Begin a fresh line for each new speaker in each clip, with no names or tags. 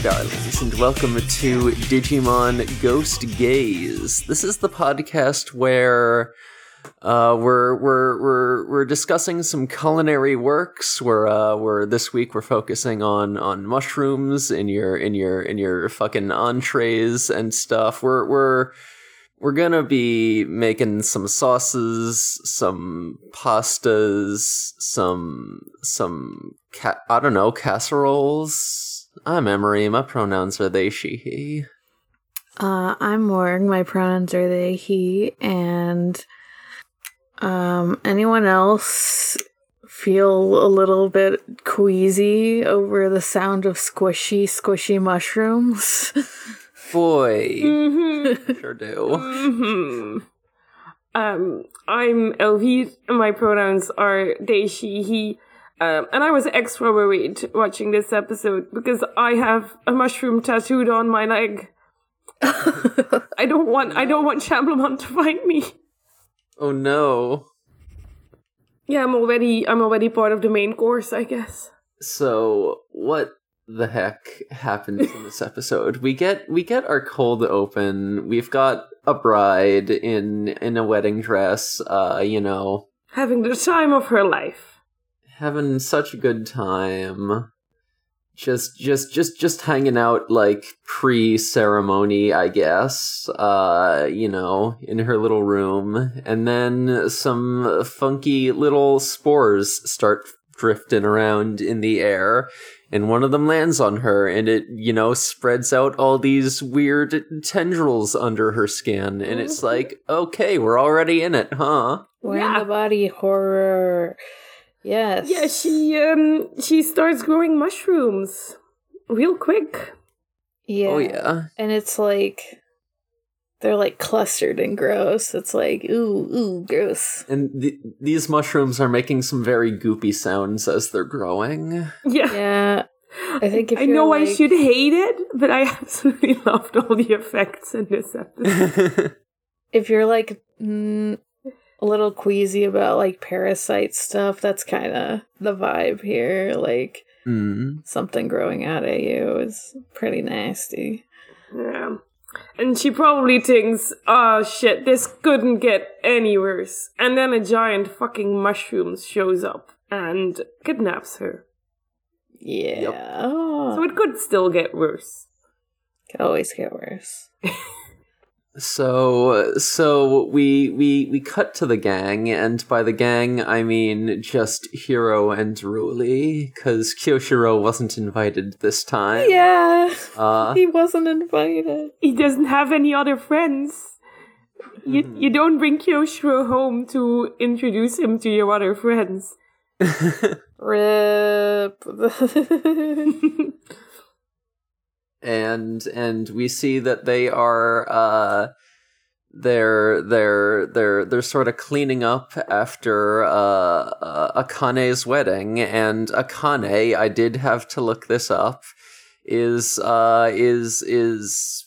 darlings, and welcome to Digimon Ghost Gaze. This is the podcast where uh, we're we're we're we're discussing some culinary works. Where uh, we're this week we're focusing on on mushrooms in your in your in your fucking entrees and stuff. We're we're we're gonna be making some sauces, some pastas, some some ca- I don't know casseroles. I'm Emery. My pronouns are they, she, he.
Uh, I'm Morg. My pronouns are they, he, and um, anyone else feel a little bit queasy over the sound of squishy, squishy mushrooms?
Boy,
Mm-hmm.
sure do.
hmm Um, I'm Elvie, my pronouns are they, she, he. Um, and I was extra worried watching this episode because I have a mushroom tattooed on my leg. I don't want I don't want Shamblemon to find me.
Oh no.
Yeah, I'm already I'm already part of the main course, I guess.
So what the heck happens in this episode? We get we get our cold open. We've got a bride in in a wedding dress. Uh, you know,
Having the time of her life.
Having such a good time. Just just just just hanging out like pre-ceremony, I guess. Uh, you know, in her little room, and then some funky little spores start drifting around in the air and one of them lands on her and it you know spreads out all these weird tendrils under her skin and it's like okay we're already in it huh
We're in the body horror. Yes.
Yeah, she um she starts growing mushrooms real quick.
Yeah.
oh yeah
And it's like they're like clustered and gross. It's like ooh ooh gross.
and th- these mushrooms are making some very goopy sounds as they're growing
Yeah.
Yeah. I think if
I
you're
know I should hate it, but I absolutely loved all the effects in this episode.
if you're like mm, a little queasy about like parasite stuff, that's kind of the vibe here. Like
mm.
something growing out of you is pretty nasty.
yeah. And she probably thinks, oh shit, this couldn't get any worse. And then a giant fucking mushroom shows up and kidnaps her.
Yeah.
So it could still get worse.
Could always get worse.
so so we we we cut to the gang and by the gang i mean just hiro and ruli because kiyoshiro wasn't invited this time
Yeah.
uh
he wasn't invited.
He doesn't have any other friends. You, you don't bring Kiyoshiro home to introduce him to your other friends.
Rip.
and and we see that they are uh they're they're they're they're sort of cleaning up after uh, uh Akane's wedding. And Akane I did have to look this up is uh is is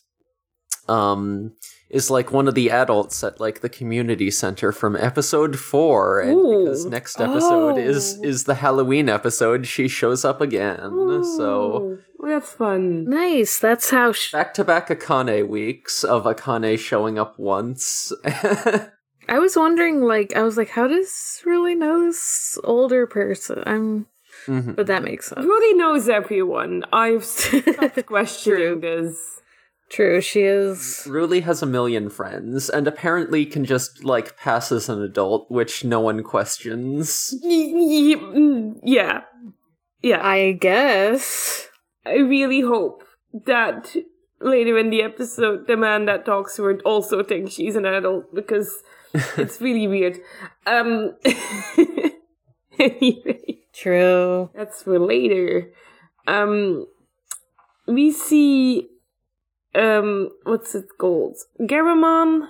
um is like one of the adults at like the community center from episode 4 and because next episode is
Oh.
is the Halloween episode she shows up again so
Ooh, that's fun.
nice. That's how. Sh-
back to back Akane weeks of Akane showing up once.
I was wondering, like, I was like, how does Ruli know this older person? I'm,
Mhm.
but that makes sense.
Ruli knows everyone. I've stopped questioning this.
True, she is.
Ruli has a million friends and apparently can just like pass as an adult, which no one questions.
Mm, Yeah. Yeah.
I guess.
I really hope that later in the episode, the man that talks to her also thinks she's an adult because it's really weird. Um. anyway,
True.
that's for later. Um, we see. Um, what's it called? Garamon.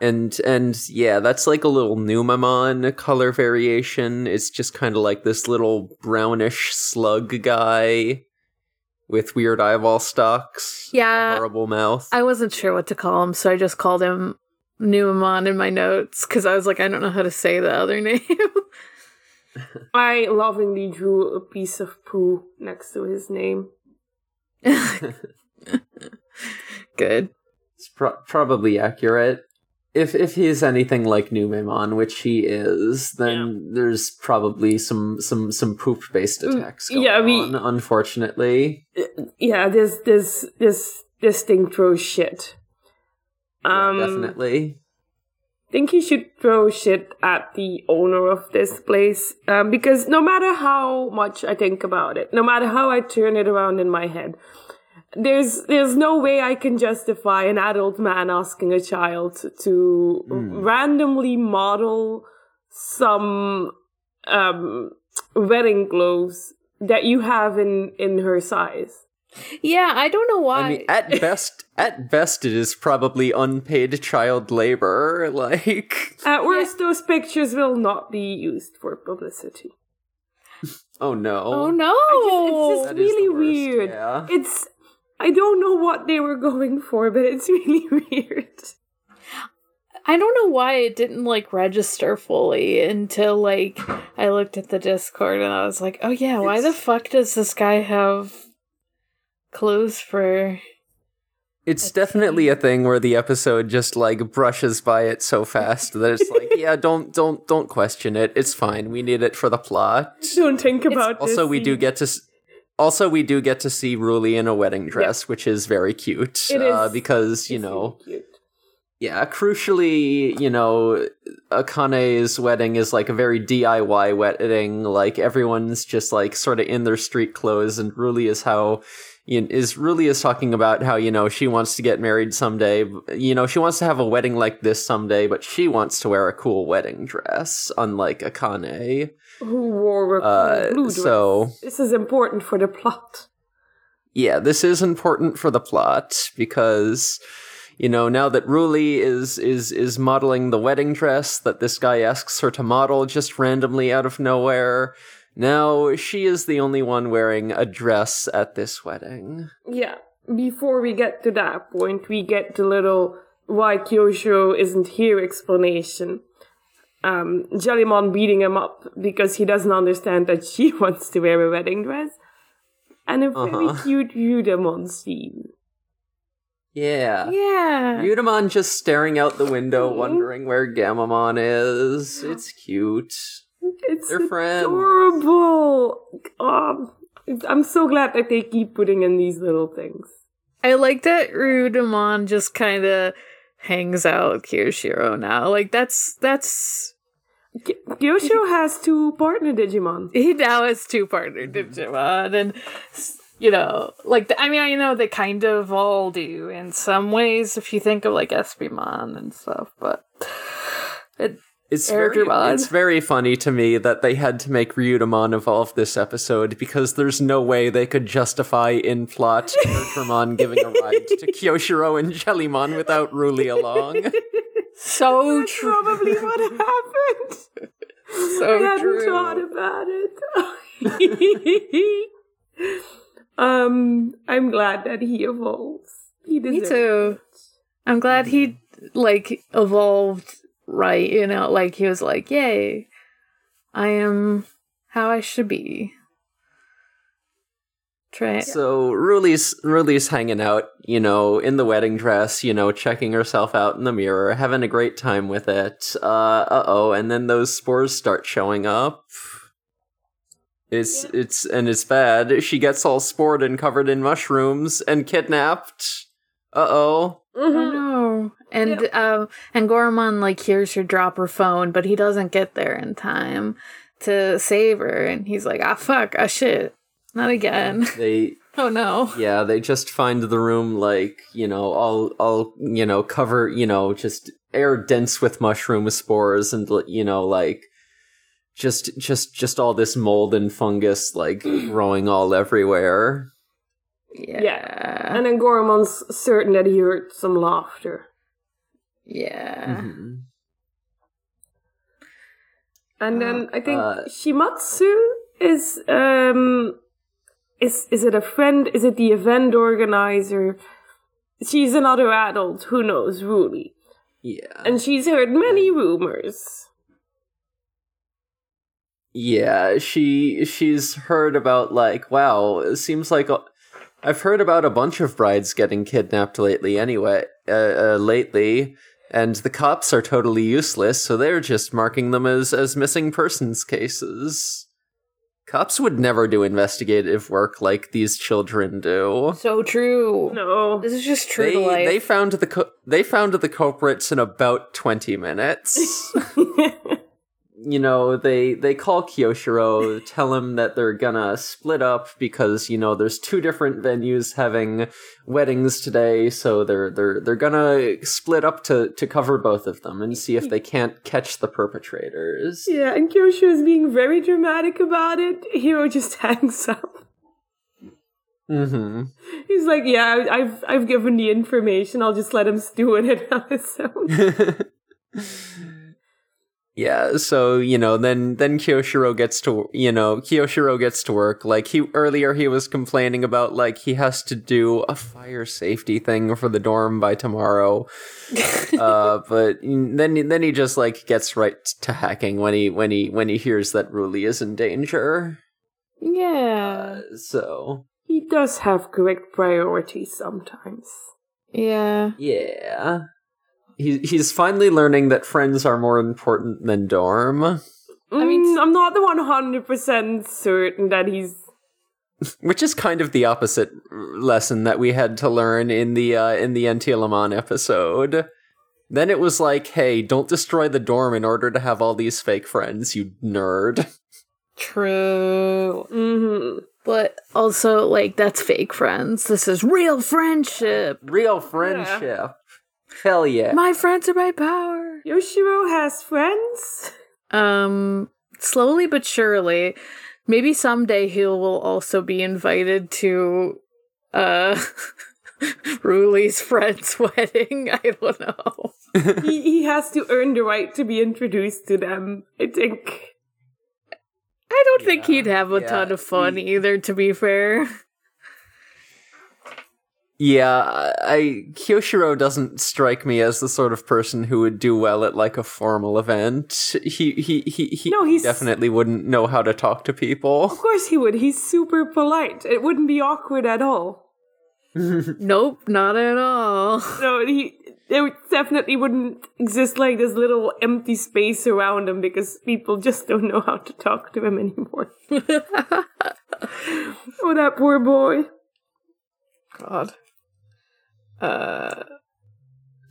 And and yeah, that's like a little Numemon color variation. It's just kind of like this little brownish slug guy with weird eyeball stalks.
Yeah.
horrible mouth.
I wasn't sure what to call him, so I just called him Newamon in my notes because I was like, I don't know how to say the other name.
I lovingly drew a piece of poo next to his name.
Good.
It's pro- probably accurate. If if he is anything like Numemon, which he is, then there's probably some some some poop based
Mm,
attacks going
yeah, we-
on. Unfortunately,
Yeah, this this this this thing throws shit.
Yeah,
Um,
definitely.
think he should throw shit at the owner of this place um, because no matter how much I think about it, no matter how I turn it around in my head, there's there's no way I can justify an adult man asking a child to randomly model some um, wedding clothes that you have in in her size.
Yeah, I don't know why.
I mean, at best, at best, it is probably unpaid child labor. Like,
At worst, those pictures will not be used for publicity.
oh no,
oh no!
it's just
That is the
really weird.
yeah.
It's I don't know what they were going for, but it's really weird.
I don't know why it didn't like register fully until like I looked at the Discord and I was like, oh yeah, why the fuck does this guy have clothes for?
It's definitely a thing where the episode just like brushes by it so fast that it's like, yeah, don't don't don't question it. It's fine. We need it for the plot.
Don't think about this.
Also, we do get to. s- Also, we do get to see Ruli in a wedding dress, which is very cute.
It
uh,
is-
because you know,
really
yeah. Crucially, you know, Akane's wedding is like a very DIY wedding. Like everyone's just like sort of in their street clothes, and Ruli is how. you- Is Ruli is talking about how you know she wants to get married someday. You know she wants to have a wedding like this someday, but she wants to wear a cool wedding dress, unlike Akane.
Who wore a
Uh,
blue dress.
so-
this is important for the plot.
yeah, this is important for the plot because you know now that Ruli is is is modeling the wedding dress that this guy asks her to model just randomly out of nowhere. Now she is the only one wearing a dress at this wedding.
Yeah. Before we get to that point, we get the little why Kyosho isn't here explanation. Um, Jellymon beating him up because he doesn't understand that she wants to wear a wedding dress. And a very
Uh-huh.
cute Ryudamon scene.
Yeah.
Yeah,
Ryudamon just staring out the window, wondering where Gammamon is. It's cute.
It's
They're friends.
adorable. Um, I'm so glad that they keep putting in these little things.
I like that Ryudamon just kind of hangs out with Kiyoshiro now. Like that's that's
Ky- Kyosho has two partner Digimon.
he now has two partner mm-hmm. Digimon, and you know, like the, I mean, I know they kind of all do in some ways if you think of like Espimon and stuff, but it,
It's
Air
very,
Dramon.
it's very funny to me that they had to make Ryudamon evolve this episode because there's no way they could justify in plot Dramon giving a ride to Kiyoshiro and Jellymon without Ruli along.
so
That's
true,
probably what happened.
so
I hadn't
true.
thought about it. um, I'm glad that he evolves. He deserves.
Me
deserves
too. I'm glad he like evolved right, you know, like he was like, Yay, I am how I should be. Try
So Ruli's Ruli's hanging out, you know, in the wedding dress, you know, checking herself out in the mirror, having a great time with it. Uh uh oh, and then those spores start showing up. It's it's and it's bad. She gets all spored and covered in mushrooms and kidnapped. Uh oh.
Oh no. And um and Goromon like hears her drop her phone, but he doesn't get there in time to save her and he's like, ah fuck, ah shit. Not again.
They
Oh no.
yeah, they just find the room like, you know, all all you know, cover, you know, just air dense with mushroom spores and you know, like just just just all this mold and fungus like growing all everywhere.
Yeah.
Yeah. And then Goromon's certain that he heard some laughter.
Yeah.
Mhm.
And then I think
Uh,
Shimatsu is um is is it a friend? Is it the event organizer? She's another adult, who knows, really.
Yeah.
And she's heard many rumors.
Yeah, she she's heard about like wow, it seems like a, I've heard about a bunch of brides getting kidnapped lately. Anyway, uh, uh, lately, and the cops are totally useless, so they're just marking them as as missing persons cases. Cops would never do investigative work like these children do.
So true.
No.
This is just true
They,
to life.
they found the co- they found the culprits in about twenty minutes. you know, they they call Kiyoshiro, tell him that they're gonna split up because you know there's two different venues having weddings today, so they're they're they're gonna split up to to cover both of them and see if they can't catch the perpetrators.
yeah, and Kyosho is being very dramatic about it. Hiro just hangs up.
Mm-hmm.
He's like, "Yeah, I've I've given the information. I'll just let him stew in it on his own."
Yeah, so you know, then then Kiyoshiro gets to you know Kiyoshiro gets to work. Like he earlier, he was complaining about like he has to do a fire safety thing for the dorm by tomorrow. uh, but then then he just like gets right to hacking when he when he when he hears that Ruli is in danger.
yeah.
Uh, so
he does have correct priorities sometimes.
Yeah.
yeah, he he's finally learning that friends are more important than dorm.
I
mean,
mean, I'm not the one hundred percent certain that he's.
Which is kind of the opposite lesson that we had to learn in the uh, in the NT Lamont episode. Then it was like, hey, don't destroy the dorm in order to have all these fake friends, you nerd.
True.
hmm
But also, like, that's fake friends. This is real friendship.
Real friendship. Hell yeah.
My friends are my power.
Yoshiro has friends.
Um, slowly but surely, maybe someday he will also be invited to, uh, Ruli's friend's wedding. I don't know.
he he has to earn the right to be introduced to them. I think.
I don't think he'd have a
yeah,
ton of fun
he-
either, to be fair.
Yeah, I Kiyoshiro doesn't strike me as the sort of person who would do well at like a formal event. He he he he
No, he's-
definitely wouldn't know how to talk to people.
Of course he would. He's super polite. It wouldn't be awkward at all.
Nope, not at all.
No, he there definitely wouldn't exist like this little empty space around him because people just don't know how to talk to him anymore. oh, that poor boy.
God. Uh,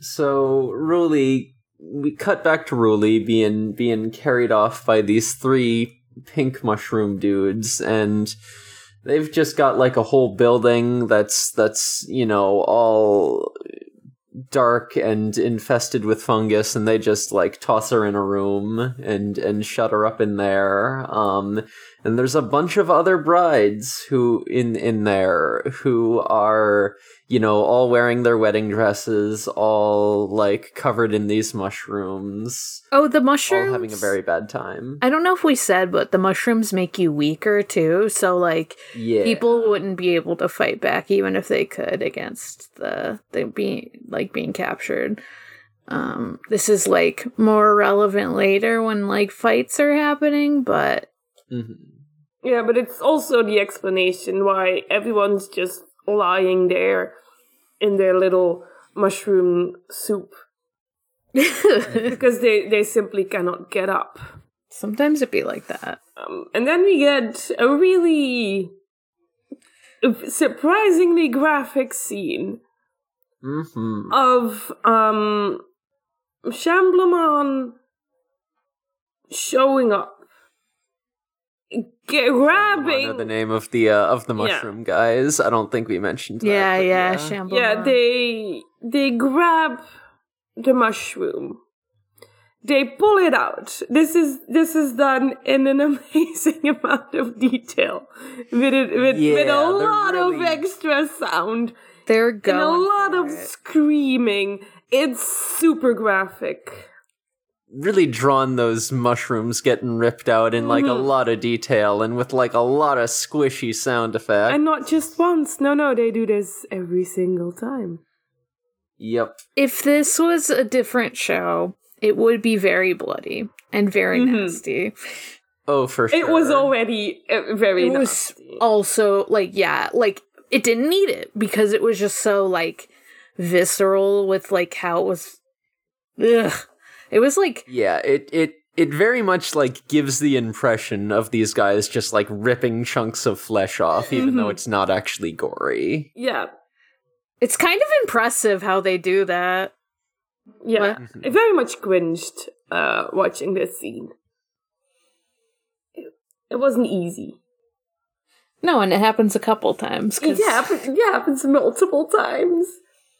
So Ruli, we cut back to Ruli being being carried off by these three pink mushroom dudes, and they've just got like a whole building that's that's you know all dark and infested with fungus, and they just like toss her in a room and and shut her up in there. Um, and there's a bunch of other brides who in in there who are you know all wearing their wedding dresses all like covered in these mushrooms
oh, the
all
mushrooms.
having a very bad time
I don't know if we said, but the mushrooms make you weaker too. So, like,
yeah
people wouldn't be able to fight back even if they could against the the being like being captured. Um, this is like more relevant later when like fights are happening, but
Mhm.
Yeah, but it's also the explanation why everyone's just lying there in their little mushroom soup because they, they simply cannot get up.
sometimes it be like that.
Um, and then we get a really surprisingly graphic scene
Mhm.
of um Shamblemon showing up, g-
I
grabbing.
know the name of the uh, of the
Yeah.
mushroom guys. I don't think we mentioned that.
yeah,
but
yeah,
yeah.
Shambhala.
Yeah, they they grab the mushroom. They pull it out. This is this is done in an amazing amount of detail, with it, with, with a
they're
lot of extra sound
they're
and
going
a lot
for
of
it.
screaming. It's super graphic.
Really drawn those mushrooms getting ripped out in like a
Mhm.
lot of detail and with like a lot of squishy sound effects.
And not just once. No, no, they do this every single time.
yep.
If this was a different show, it would be very bloody and very
Mhm.
nasty.
Oh, for sure.
It was already uh, very
It was also like yeah, like it didn't need it because it was just so like visceral with like how it was. Ugh. It was like
Yeah, it it it very much like gives the impression of these guys just like ripping chunks of flesh off, even though
Mhm.
it's not actually gory.
Yeah,
it's kind of impressive how they do that.
yeah.
What?
I very much cringed uh, watching this scene. It, it wasn't easy.
No, and it happens a couple times. 'cause-
It happens, it happens multiple times.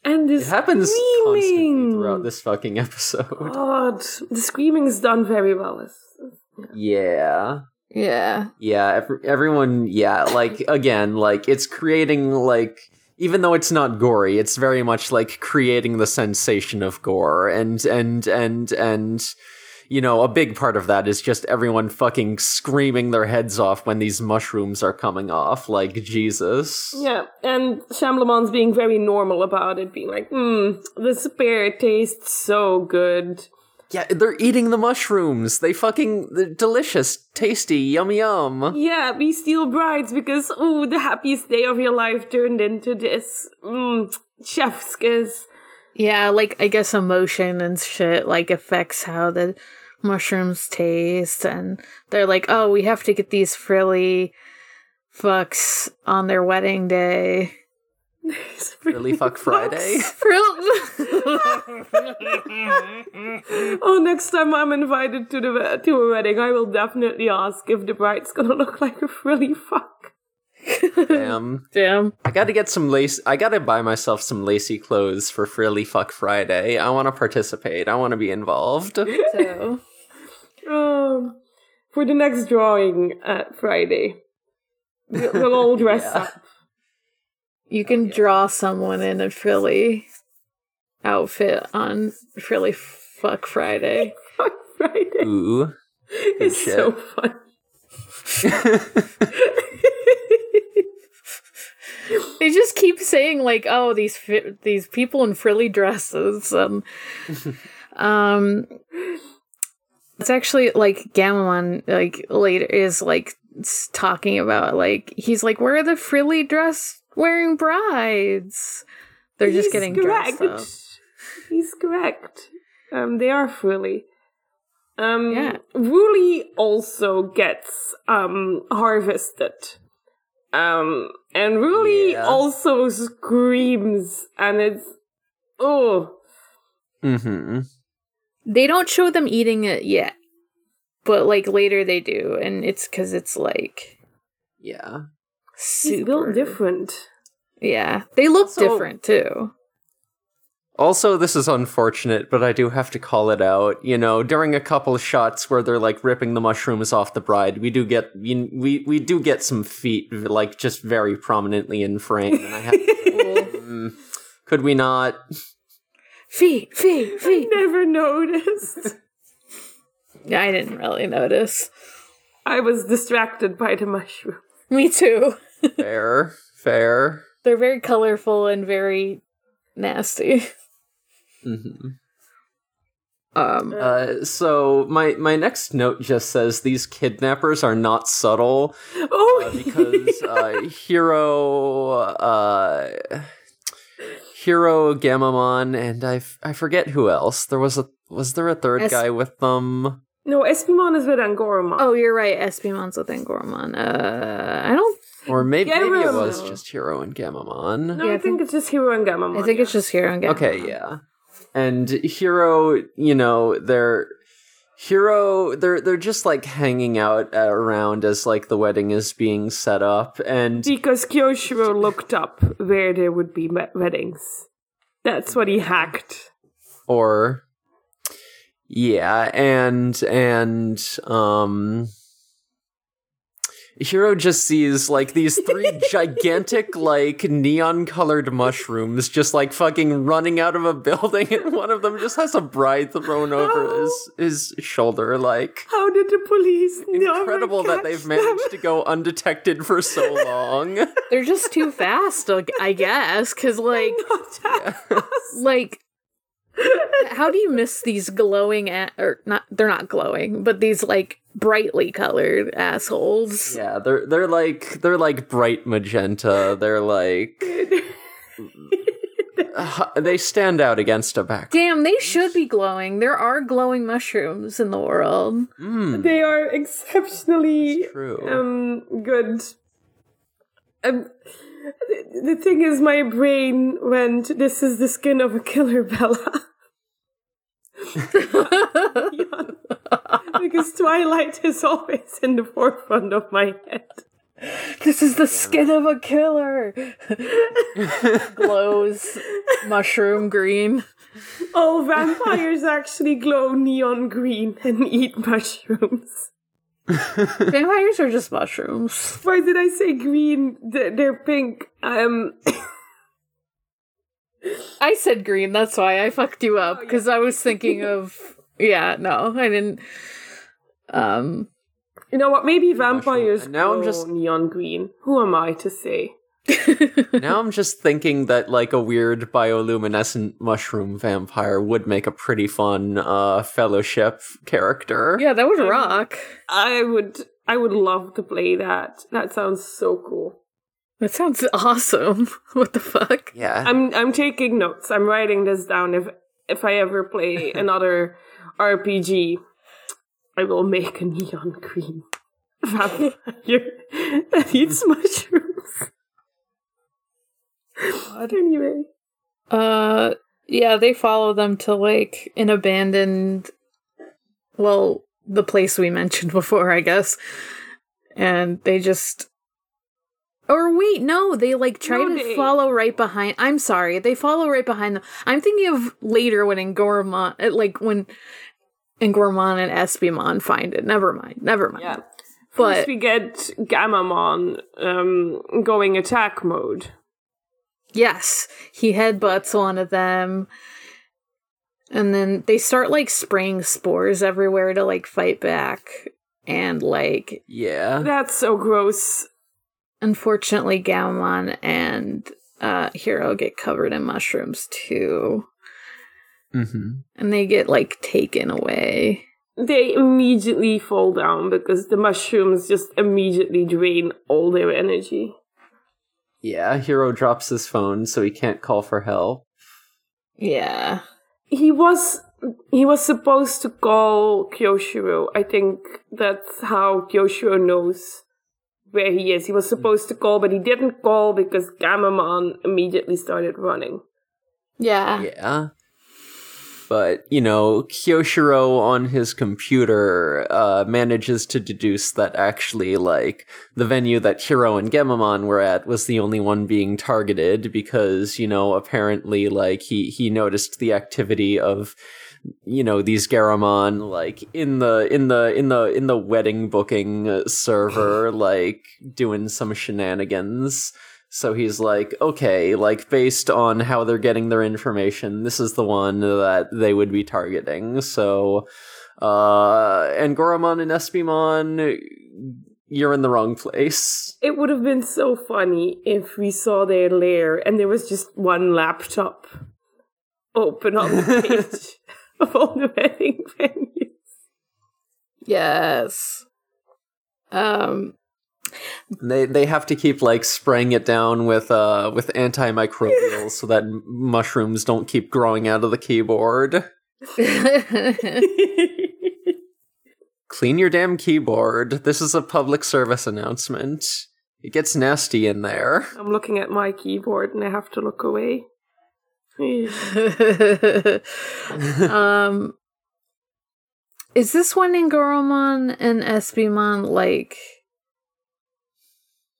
And
It
this
happens constantly
screaming.
throughout this fucking episode.
God, the screaming is done very well. It's-
Yeah.
Yeah.
Yeah, ev- everyone, yeah, like, again, like, it's creating, like, even though it's not gory, it's very much like creating the sensation of gore, and, and, and, and, you know, a big part of that is just everyone fucking screaming their heads off when these mushrooms are coming off, like, Jesus.
Yeah, and Shamblemon's being very normal about it, being like, hmm, the spear tastes so good.
Yeah, they're eating the mushrooms. They fucking, they're delicious, tasty, yum yum.
Yeah, we steal brides because, ooh, the happiest day of your life turned into this. Mmm, chef's kiss.
Yeah, like I guess emotion and shit like affects how the mushrooms taste and they're like, "Oh, we have to get these frilly fucks on their wedding day."
Frilly fuck Friday?
oh, next time I'm invited to the to a wedding, I will definitely ask if the bride's gonna look like a frilly fuck.
Damn.
Damn.
I gotta get some lace. I gotta buy myself some lacy clothes for Frilly Fuck Friday. I wanna participate. I wanna be involved.
So,
Um, for the next drawing at Friday, we'll, we'll all dress
Yeah.
up.
you can draw someone in a frilly outfit on Frilly Fuck Friday.
Fuck Friday.
Ooh.
it's
shit.
so fun.
They just keep saying like, "Oh, these fi- these people in frilly dresses." Um, um, it's actually like Gammamon like later is like talking about like he's like, "Where are the frilly dress wearing brides?" They're just getting
correct.
dressed up.
He's correct. Um, they are frilly. Um,
Yeah.
Ruli also gets um harvested. Um, and Ruli
Yeah.
also screams, and it's oh
mm-hmm.
They don't show them eating it yet, but like later they do, and it's because it's like
Yeah.
he's
super
built different.
Yeah, they look
Also-
different too.
Also, this is unfortunate, but I do have to call it out. You know, during a couple of shots where they're like ripping the mushrooms off the bride, we do get we we, we do get some feet like just very prominently in frame. And I have, Mm, could we not?
Feet, feet, feet.
Never noticed.
Yeah, I didn't really notice.
I was distracted by the mushroom.
Me too.
Fair, fair.
They're very colorful and very nasty.
hmm
Um,
Uh, so my my next note just says these kidnappers are not subtle
Oh,
uh, because uh, Hiro uh, Hiro Gammamon and I, f- I forget who else there was a was there a third
Es-
guy with them
no, Espimon is with Angoramon.
oh, you're right. Espimon's with Angoramon. Uh, I don't.
or maybe maybe it was
Gammamon.
just Hiro and Gammamon
no,
yeah,
I
I
think
think-
it's just Hiro and Gammamon.
I think it's just Hiro and Gammamon.
okay yeah and Hiro you know they're Hiro they're they're just like hanging out uh, around as like the wedding is being set up and
Because Kiyoshiro looked up where there would be weddings. That's what he hacked.
or yeah and and um Hiro just sees like these three gigantic like neon colored mushrooms just like fucking running out of a building and one of them just has a bride thrown over his his shoulder like
How did the police
incredible that they've
them?
managed to go undetected for so long
They're just too fast, I guess, because like,
fast.
like How do you miss these glowing a- or not they're not glowing, but these like brightly colored assholes.
Yeah, they're they're like they're like bright magenta. They're like uh, they stand out against a back.
Damn, they should be glowing. There are glowing mushrooms in the world.
Mm,
they are exceptionally
true.
um good. Um, the, thing is, my brain went. This is the skin of a killer, Bella. because Twilight is always in the forefront of my head.
This is the skin of a killer. Glows mushroom green.
Oh, vampires actually glow neon green and eat mushrooms.
Vampires are just mushrooms.
Why did I say green? They're, they're pink. Um,
I said green, that's why I fucked you up because I was thinking of yeah, no, I didn't um
you know what? Maybe vampires
And now I'm just-
neon green. Who am I to say?
Now I'm just thinking that like a weird bioluminescent mushroom vampire would make a pretty fun uh fellowship character.
Yeah, that would rock.
I would. I would love to play that. That sounds so cool.
That sounds awesome. What the fuck?
Yeah.
I'm I'm taking notes. I'm writing this down. If if I ever play another RPG, I will make a neon green vampire that eats mushrooms. Anyway,
Uh yeah, they follow them to like an abandoned well, the place we mentioned before, I guess. And they just or wait, no, they like try
No,
to
they-
follow right behind. I'm sorry, they follow right behind them. I'm thinking of later when Angoramon, uh, like when Angoramon and Espimon find it. Never mind, never mind.
yeah.
But
First we get Gammamon um, going attack mode.
Yes, he headbutts one of them. And then they start like spraying spores everywhere to like fight back. And like,
yeah.
That's so gross.
unfortunately, Gammamon and uh, Hiro get covered in mushrooms too.
hmm
And they get like taken away.
They immediately fall down because the mushrooms just immediately drain all their energy.
Yeah, Hiro drops his phone so he can't call for help.
Yeah.
He was he was supposed to call Kiyoshiro. I think that's how Kiyoshiro knows where he is. He was supposed to call, but he didn't call because Gammamon immediately started running.
Yeah.
Yeah. But, you know, Kiyoshiro on his computer uh, manages to deduce that actually, like, the venue that Hiro and Gammamon were at was the only one being targeted because, you know, apparently, like, he, he noticed the activity of you know these Garamon like in the in the in the in the wedding booking server like doing some shenanigans so he's like okay like based on how they're getting their information this is the one that they would be targeting so uh and Goramon and Espimon you're in the wrong place
It would have been so funny if we saw their lair and there was just one laptop open on the page of all the wedding venues.
Yes. Um,
they they have to keep like spraying it down with uh with antimicrobials so that mushrooms don't keep growing out of the keyboard Clean your damn keyboard. This is a public service announcement. It gets nasty in there.
I'm looking at my keyboard and I have to look away.
um, is this one in Goromon and Espimon like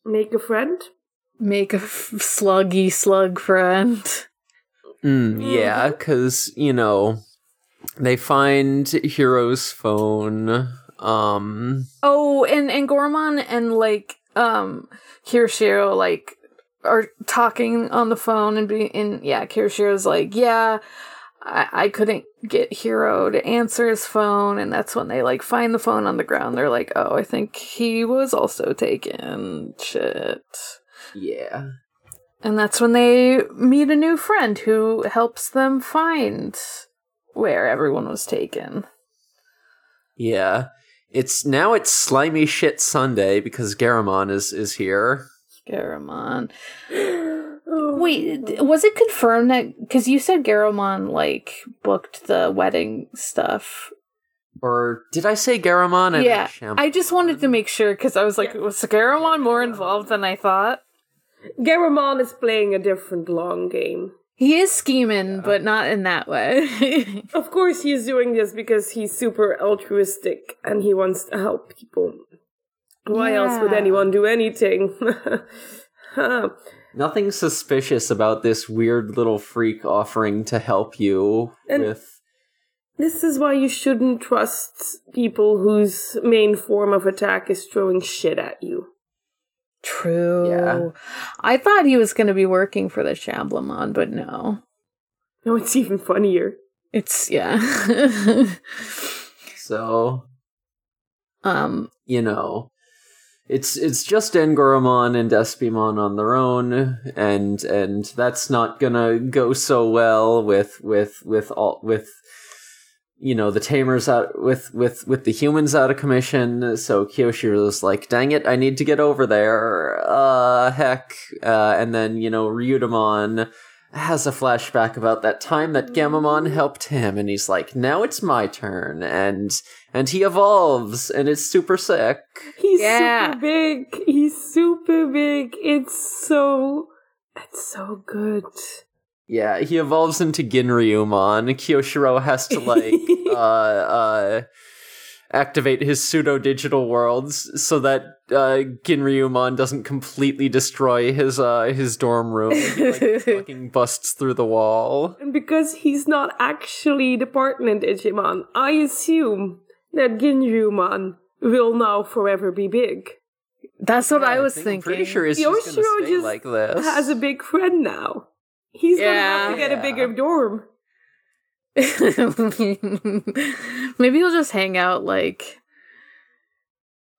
Make a friend?
make a f- sluggy slug friend?
Mm, yeah, because, you know, they find Hiro's phone. Um,
Oh, and and Goromon and like um Kiyoshiro like are talking on the phone and be and yeah, Kiyoshiro's like, yeah, I, I couldn't get Hiro to answer his phone, and that's when they like find the phone on the ground. They're like, oh, I think he was also taken. Shit.
yeah.
And that's when they meet a new friend who helps them find where everyone was taken.
Yeah. It's now it's slimy shit Sunday because Garamon is is here.
Garamon. Wait, d- was it confirmed that because you said Garamon like booked the wedding stuff?
Or did I say Garamon? I
yeah,
meant
I just wanted to make sure because I was like, was Garamon more involved than I thought?
Garamon is playing a different long game.
He is scheming, but not in that way.
Of course, he's doing this because he's super altruistic and he wants to help people. Why else would anyone do anything?
Nothing suspicious about this weird little freak offering to help you
And-
with
this is why you shouldn't trust people whose main form of attack is throwing shit at you.
True.
Yeah.
I thought he was going to be working for the Shamblemon, but no.
No, it's even funnier.
It's yeah.
so
um
you know it's it's just Angoramon and Espimon on their own and and that's not gonna go so well with with with all with you know the tamers out with with with the humans out of commission. So Kiyoshiro's like dang it I need to get over there. Uh heck. Uh and then you know Ryudamon has a flashback about that time that Gammamon helped him and he's like now it's my turn and and he evolves and it's super sick
He's
Yeah.
super big. He's super big. It's so. It's so good.
Yeah, he evolves into Ginryumon. Kiyoshiro has to like uh uh activate his pseudo digital worlds so that uh Ginryumon doesn't completely destroy his uh his dorm room. He, like, fucking busts through the wall.
And because he's not actually the partner Digimon, I assume that Ginryumon will now forever be big.
that's what I was
think- I'm
thinking.
pretty sure he's just gonna
Yoshiro
stay
just
like this.
has a big friend now. He's gonna have to
Yeah.
get a bigger dorm.
Maybe he'll just hang out like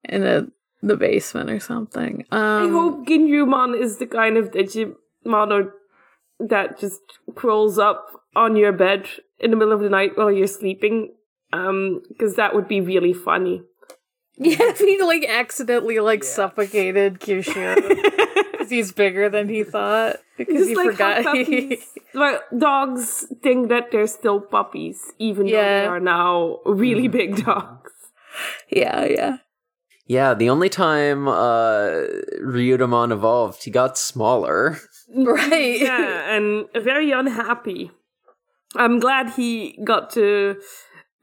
in a the basement or something. Um
I hope Ginryumon is the kind of Digimon that just crawls up on your bed in the middle of the night while you're sleeping. Um, because that would be really funny.
Yeah, if he like accidentally like suffocated Kiyoshiro because he's bigger than he thought because
Just
he
like
forgot.
how puppies, like dogs think that they're still puppies, even though they are now really big dogs.
yeah, yeah.
Yeah, the only time uh Ryudamon evolved, he got smaller.
Right.
Yeah, and very unhappy. I'm glad he got to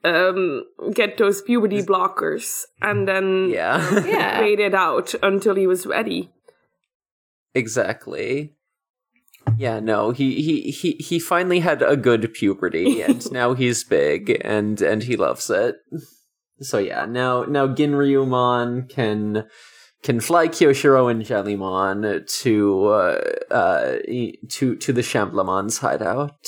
um get those puberty blockers and then
Yeah.
Yeah.
wait it out until he was ready.
Exactly. Yeah, no, he, he he he finally had a good puberty and now he's big and and he loves it. So yeah, now now Ginryumon can can fly Kiyoshiro and Jellymon to uh, uh to to the Shamblemon's hideout.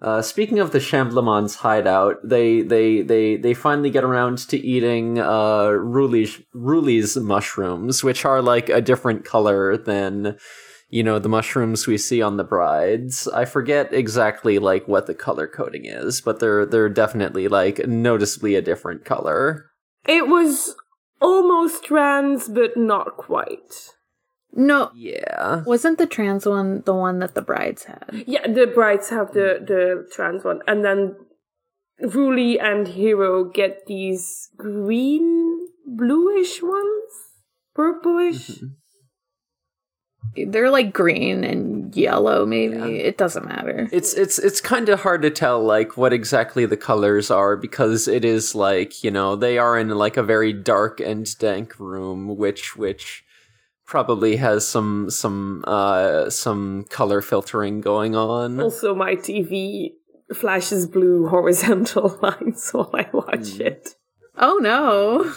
Uh, speaking of the Shamblemon's hideout, they they they they finally get around to eating uh Ruli's Ruli's mushrooms, which are like a different color than you know the mushrooms we see on the brides. I forget exactly like what the color coding is, but they're they're definitely like noticeably a different color.
It was almost trans, but not quite.
No,
Yeah.
wasn't the trans one the one that the brides had?
Yeah, the brides have the the trans one, and then Ruli and Hiro get these green, bluish ones, purplish. Mm-hmm.
They're like green and yellow, maybe.
Yeah.
It doesn't matter.
It's it's it's kind of hard to tell like what exactly the colors are because it is like you know they are in like a very dark and dank room, which which probably has some some uh some color filtering going on.
Also, my TV flashes blue horizontal lines while I watch
Mm.
it.
Oh no.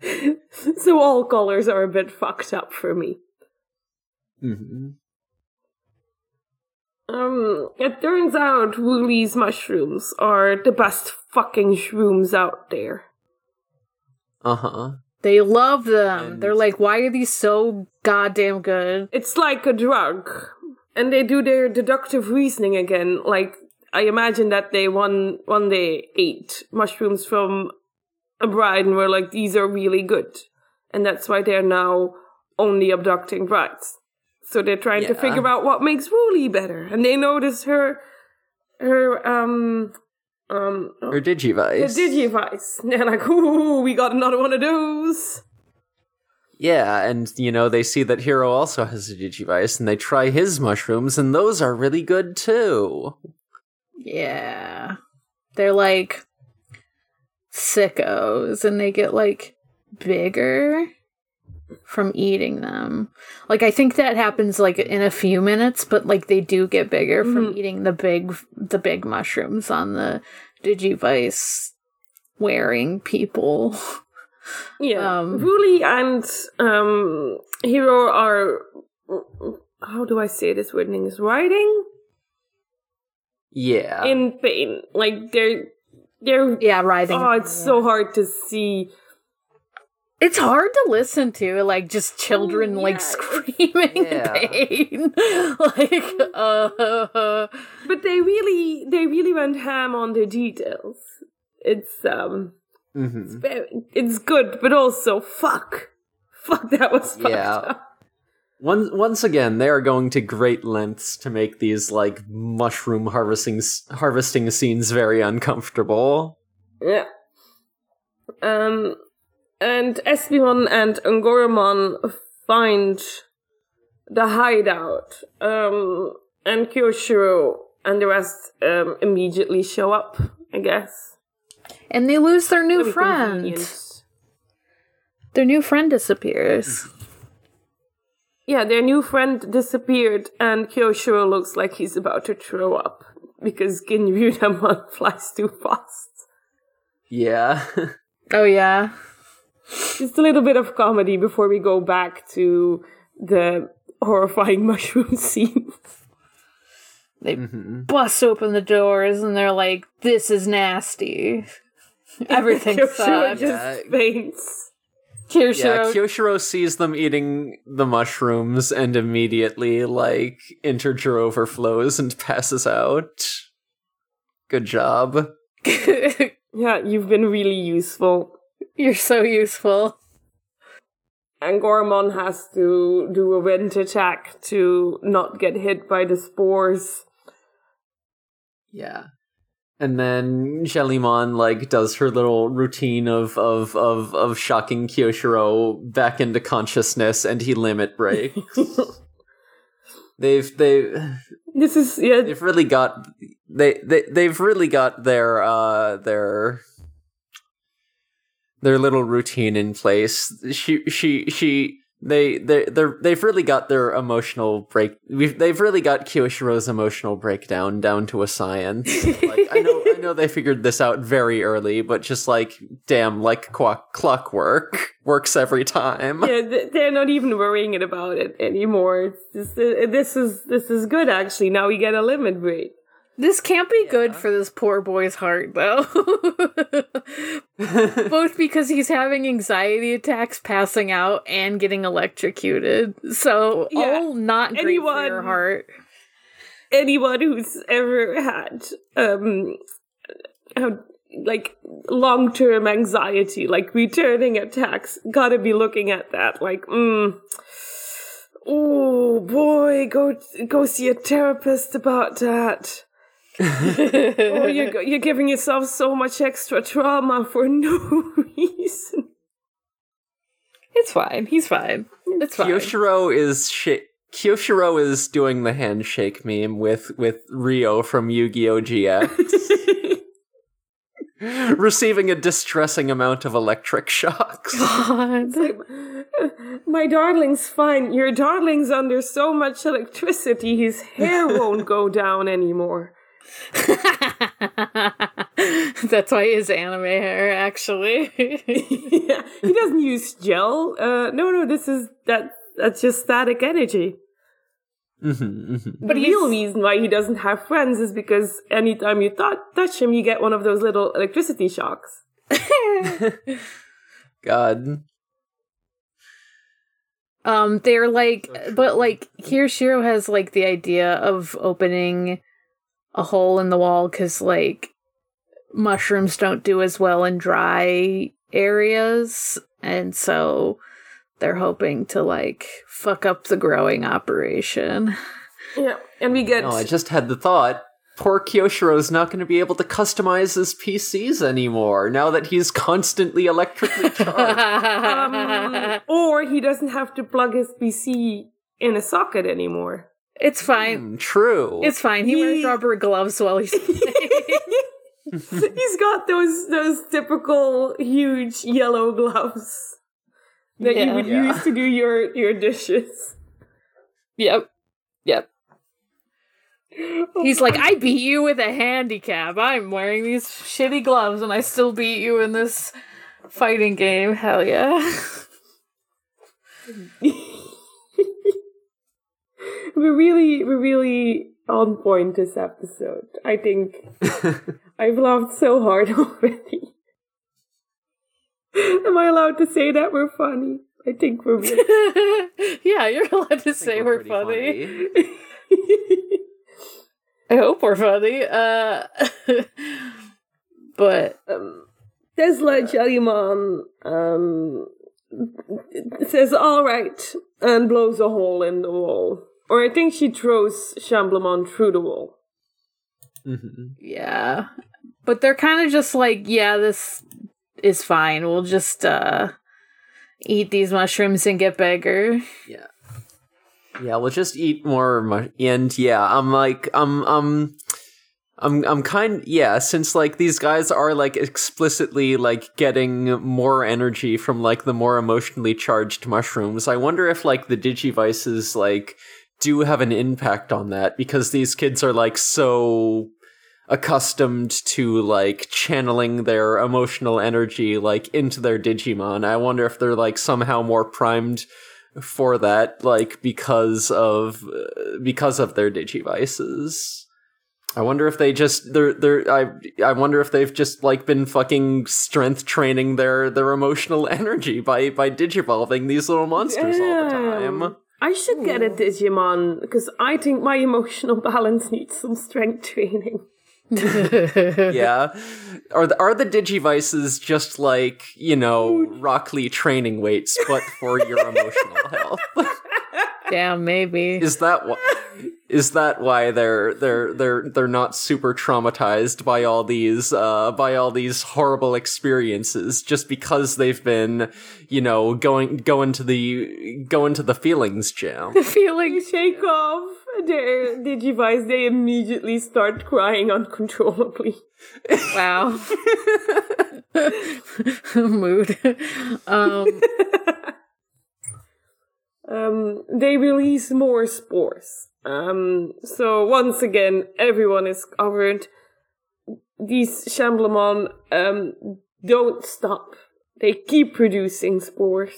So all colors are a bit fucked up for me.
Hmm
Um, it turns out Ruli's mushrooms are the best fucking shrooms out there.
Uh huh.
They love them.
And-
They're like, why are these so goddamn good?
It's like a drug. And they do their deductive reasoning again. Like, I imagine that they one, one day ate mushrooms from a bride and were like, these are really good. And that's why they're now only abducting brides. So they're trying to figure out what makes Ruli better. And they notice her, her, um, um,
Or
the
Digivice.
Digivice. And they're like, ooh, we got another one of those.
yeah, and you know, they see that Hiro also has a Digivice and they try his mushrooms and those are really good too.
Yeah. They're like sickos and they get like bigger from eating them. Like I think that happens like in a few minutes, but like they do get bigger from eating the big the big mushrooms on the Digivice wearing people.
Yeah,
Um,
Ruli and um, Hiro are. How do I say this word in English? Riding
Yeah.
in pain. Like they're they're.
yeah, writhing.
Oh, it's so hard to see.
It's hard to listen to, like just children
Oh,
like screaming
Yeah.
in pain. like, uh,
But they really, they really went ham on the details. It's um,
hmm
very- it's good, but also fuck, fuck that was fucked
Yeah.
up.
Once once again, they are going to great lengths to make these like mushroom harvesting harvesting scenes very uncomfortable.
Yeah. Um, and Espimon and Angoramon find the hideout. Um, and Kiyoshiro and the rest um, immediately show up, I guess.
and they lose their new
Very
friend. Their new friend disappears.
Yeah, their new friend disappeared, and Kiyoshiro looks like he's about to throw up because Ginryudamon flies too fast.
Yeah.
Oh yeah.
Just a little bit of comedy before we go back to the horrifying mushroom scene.
They
Mhm.
bust open the doors and they're like, "This is nasty. Everything sucks."
just
Yeah.
faints.
Yeah,
Kiyoshiro,
Kiyoshiro sees them eating the mushrooms and immediately like integer overflows and passes out. Good job.
Yeah, you've been really useful.
You're so useful.
And Gormon has to do a wind attack to not get hit by the spores.
Yeah. And then Jellymon like does her little routine of of of of shocking Kiyoshiro back into consciousness and he limit breaks. they've they
This is yeah,
they've really got they they they've really got their uh their their little routine in place. She she she they they they're, they've really got their emotional break. They've really got Kiyoshiro's emotional breakdown down to a science. like I know I know they figured this out very early, but just like damn, like qua- clockwork works every time.
yeah, they're not even worrying about it anymore. Just, uh, this is this is good actually. Now we get a limit break.
This can't be good for this poor boy's heart, though. Both because he's having anxiety attacks, passing out, and getting electrocuted. So,
Yeah.
all not great for your
Anyone-
heart.
Anyone who's ever had um like long term anxiety, like returning attacks, gotta be looking at that. Like, mm, oh boy, go go see a therapist about that. oh, you're you're giving yourself so much extra trauma for no reason.
It's fine. He's fine. It's fine.
Kiyoshiro is sh- Kiyoshiro is doing the handshake meme with with Ryo from Yu-Gi-Oh! GX. Receiving a distressing amount of electric shocks.
God.
My darling's fine. Your darling's under so much electricity, his hair won't go down anymore.
That's why his anime hair, actually.
yeah, he doesn't use gel. Uh, no, no, this is that. That's just static energy.
Mhm, mhm.
But the real reason why he doesn't have friends is because anytime you th- touch him, you get one of those little electricity shocks.
God.
Um, they're like, but like Kiyoshiro has like the idea of opening a hole in the wall because like mushrooms don't do as well in dry areas, and so they're hoping to like fuck up the growing operation.
Yeah, and we get
No, I just had the thought. Poor Kiyoshiro's not going to be able to customize his PCs anymore now that he's constantly electrically charged.
um, or he doesn't have to plug his PC in a socket anymore.
It's fine.
Hmm, true.
It's fine. He wears rubber gloves while he's
He's got those those typical huge yellow gloves that you would
Yeah.
use to do your your dishes.
Yep. Yep. He's like, I beat you with a handicap. I'm wearing these shitty gloves and I still beat you in this fighting game. Hell yeah.
we're really we're really on point this episode. I think I've laughed so hard already. Am I allowed to say that we're funny? I think we're really
yeah, you're allowed to
I think
say we're,
pretty
funny. I hope we're funny. Uh but
um, Tesla Jellymon um, says all right and blows a hole in the wall. Or I think she throws Shamblemon through the wall.
Mhm.
yeah. But they're kind of just like, yeah, this is fine. We'll just uh eat these mushrooms and get bigger.
Yeah, Yeah, we'll just eat more. Mu- and yeah, I'm like, I'm, I'm, I'm, I'm kind. Yeah, since like these guys are like explicitly like getting more energy from like the more emotionally charged mushrooms. I wonder if like the digivices like do have an impact on that because these kids are like so accustomed to like channeling their emotional energy like into their digimon. I wonder if they're like somehow more primed for that like because of uh, because of their digivices. I wonder if they just they're they're i i wonder if they've just like been fucking strength training their their emotional energy by by digivolving these little monsters all the time.
Damn. I should get a Digimon because I think my emotional balance needs some strength training.
yeah. Are the, are the digivices just like, you know, Rock Lee training weights, but for your emotional health?
Damn, maybe.
Is that why is that why they're they're they're they're not super traumatized by all these uh by all these horrible experiences just because they've been, you know, going going to the going to the feelings jam?
They
feeling
shake off their Digivice, they immediately start crying uncontrollably.
wow. Mood. Um
Um, they release more spores. Um, so once again, everyone is covered. These Shamblemon um, don't stop. They keep producing spores.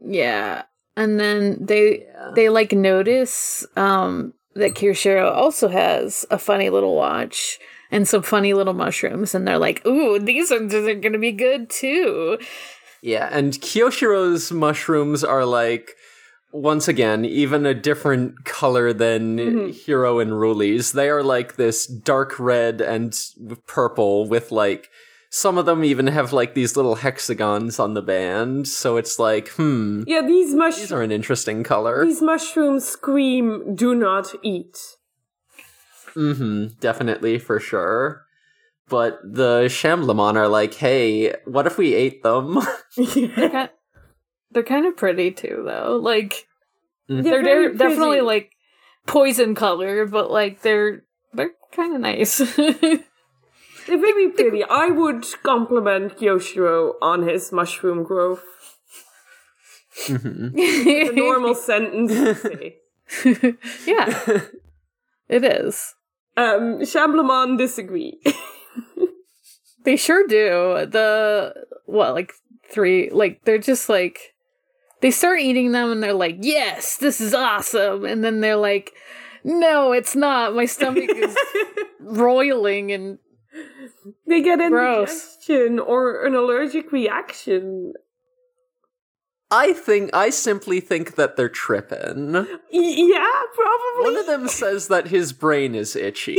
Yeah. And then they they like notice um that Kiyoshiro also has a funny little watch and some funny little mushrooms and they're like, "Ooh, these ones are going to be good too."
Yeah, and Kiyoshiro's mushrooms are like once again even a different color than Hiro and Ruli's. They are like this dark red and purple with like some of them even have like these little hexagons on the band. So it's like, hmm,
Yeah, these
these
mush
are an interesting color.
these mushrooms scream, "Do not eat."
Mm-hmm, definitely for sure. But the Shamblemon are like, hey, what if we ate them?
They're kind, they're kind of pretty too though. Like
They're
they're, they're definitely like poison color, but like they're they're kind of nice.
They're very pretty. I would compliment Yoshiro on his mushroom growth. it's A normal sentence to say.
yeah. It is.
Um, Shamblemon disagree.
They sure do. The what, like three? Like they're just like they start eating them, and they're like, "Yes, this is awesome," and then they're like, "No, it's not. My stomach is roiling." And
they get
Gross.
indigestion or an allergic reaction.
I think I simply think that they're tripping.
Yeah, probably.
One of them says that his brain is itchy.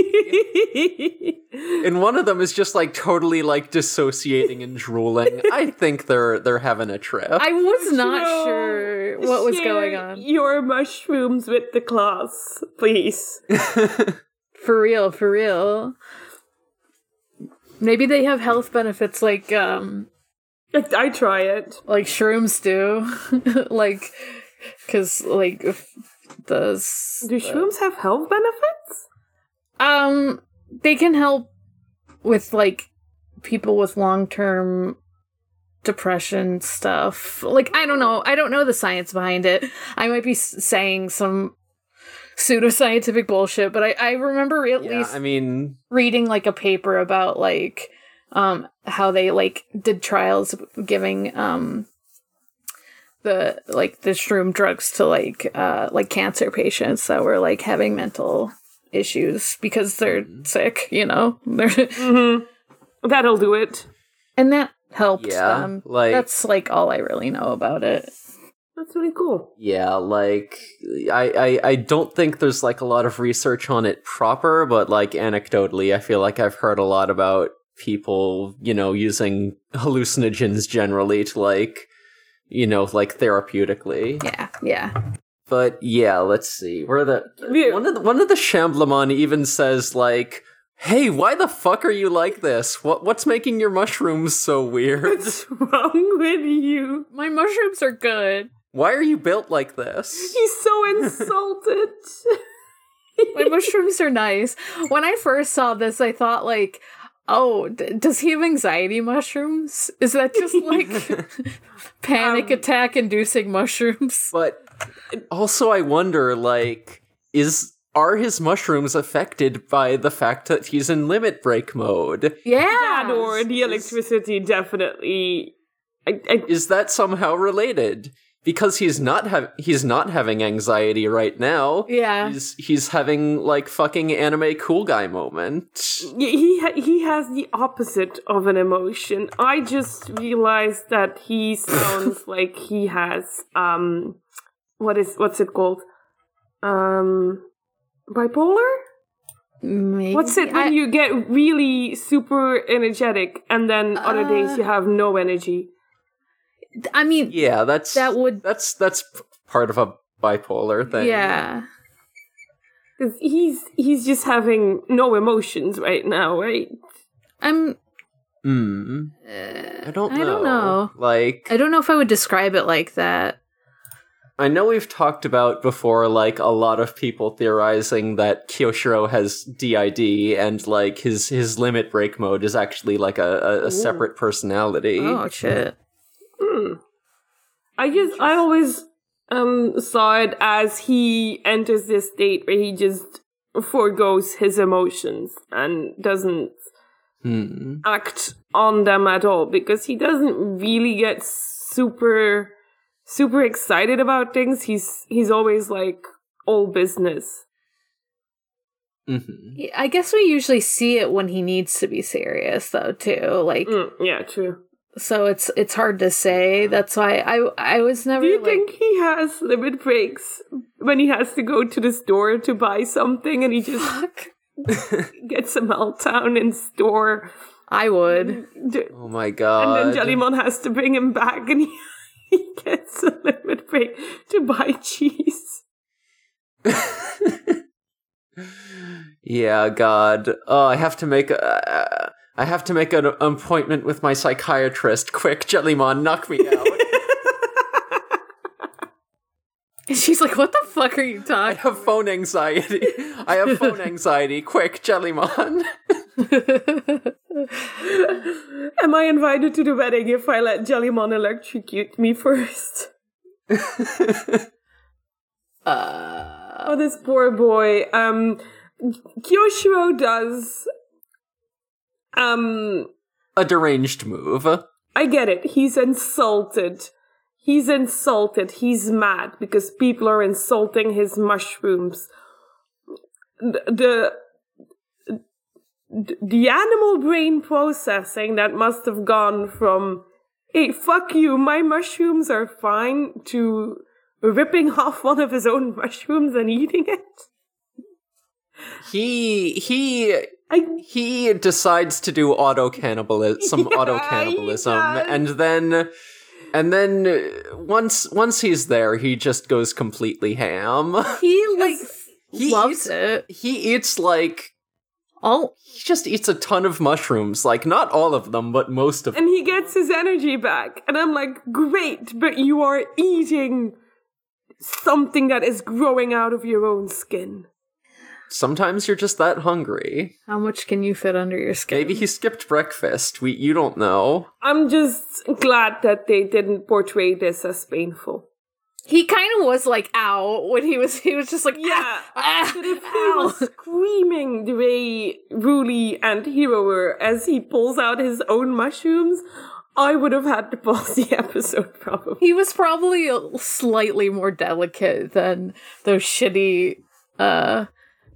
and one of them is just like totally like dissociating and drooling. I think they're they're having a trip.
I was not
No,
sure what was
share
going on.
Your mushrooms with the class, please.
For real, for real. Maybe they have health benefits like um
I, I try it.
like shrooms do. like cuz like if the
Do shrooms have health benefits?
um they can help with like people with long-term depression stuff. Like I don't know, I don't know the science behind it. I might be s- saying some pseudoscientific bullshit, but I I remember at
yeah,
least
I mean,
reading like a paper about like um how they like did trials giving um the like the shroom drugs to like uh like cancer patients that were like having mental issues because they're sick, you know. They're
Mm-hmm. That'll do it.
and that helped
Yeah,
them.
like-
that's like all I really know about it.
That's really cool.
yeah, like I, I I don't think there's like a lot of research on it proper, but like anecdotally, I feel like I've heard a lot about people, you know, using hallucinogens generally to like you know, like therapeutically.
Yeah, yeah.
But yeah, let's see. Where the
Yeah.
one of the, one of the Shamblemon even says like, "Hey, why the fuck are you like this? What what's making your mushrooms so weird?
What's wrong with you?
My mushrooms are good.
Why are you built like this?"
He's so insulted.
My mushrooms are nice. When I first saw this, I thought like, oh, d- does he have anxiety mushrooms? Is that just like panic
Um,
attack inducing mushrooms?
But also, I wonder, like, is are his mushrooms affected by the fact that he's in limit break mode?
Yeah.
that or the electricity definitely. I, I,
Is that somehow related? Because he's not have he's not having anxiety right now.
Yeah.
He's he's having like fucking anime cool guy moment.
he ha- he has the opposite of an emotion. I just realized that he sounds like he has um, what is what's it called? Um, bipolar.
Maybe.
What's it when
I-
you get really super energetic and then other days
Uh,
you have no energy?
I mean,
Yeah, that's
that would.
that's that's part of a bipolar thing.
Yeah.
Cause he's he's just having no emotions right now, right?
I'm.
Hmm.
Uh,
I don't know.
I don't know.
Like
I don't know if I would describe it like that.
I know we've talked about before, like a lot of people theorizing that Kiyoshiro has DID and like his his limit break mode is actually like a, a, a separate personality.
Oh shit.
Hmm. I just I always um saw it as he enters this state where he just foregoes his emotions and doesn't
Hmm.
act on them at all because he doesn't really get super super excited about things. He's he's always like all business.
Mm-hmm. I guess we usually see it when he needs to be serious, though. Too like,
Mm, yeah, true.
So it's it's hard to say. That's why I I was never
Do you
like.
think he has limit breaks when he has to go to the store to buy something and he just
Fuck.
gets a meltdown in store?
I would.
Oh my god.
And then Jellymon has to bring him back and he, he gets a limit break to buy cheese.
yeah, God. Oh, I have to make a. I have to make an appointment with my psychiatrist. Quick, Jellymon, knock me out.
And she's like, "What the fuck are you talking?
I have phone anxiety. I have phone anxiety. Quick, Jellymon.
Am I invited to the wedding if I let Jellymon electrocute me first?
uh,
Oh, this poor boy. Um, Kiyoshiro does. Um,
a deranged move.
I get it. He's insulted. He's insulted. He's mad because people are insulting his mushrooms. The, the the animal brain processing that must have gone from hey, fuck you, my mushrooms are fine, to ripping off one of his own mushrooms and eating it.
He he
I,
he decides to do auto cannibalism, some
Yeah,
auto cannibalism, and then and then uh, once once he's there, he just goes completely ham.
He like
He
loves
eats-
it.
he eats like
All
he just eats a ton of mushrooms, like not all of them, but most of them.
and he gets his energy back. And I'm like, great, but you are eating something that is growing out of your own skin.
Sometimes you're just that hungry.
how much can you fit under your skin?
Maybe he skipped breakfast. We you don't know.
I'm just glad that they didn't portray this as painful.
He kind of was like, "Ow!" when he was. He was just like,
Yeah.
"Ah, ah,
But if he
ow."
was screaming the way Ruli and Hiro were as he pulls out his own mushrooms, I would have had to pause the episode probably.
He was probably slightly more delicate than those shitty uh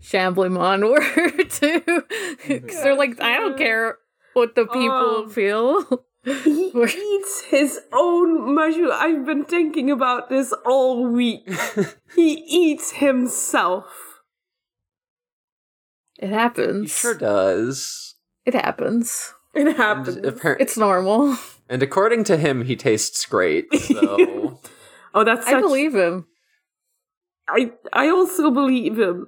Shamblemon were too. Because they're like, I don't care what the people
Um,
feel.
He eats his own mushroom. I've been thinking about this all week. he eats himself.
It happens.
He
happens.
sure does.
It happens.
It happens.
appar-
It's normal.
and according to him, he tastes great. So
oh, that's such,
I believe him.
I I also believe him.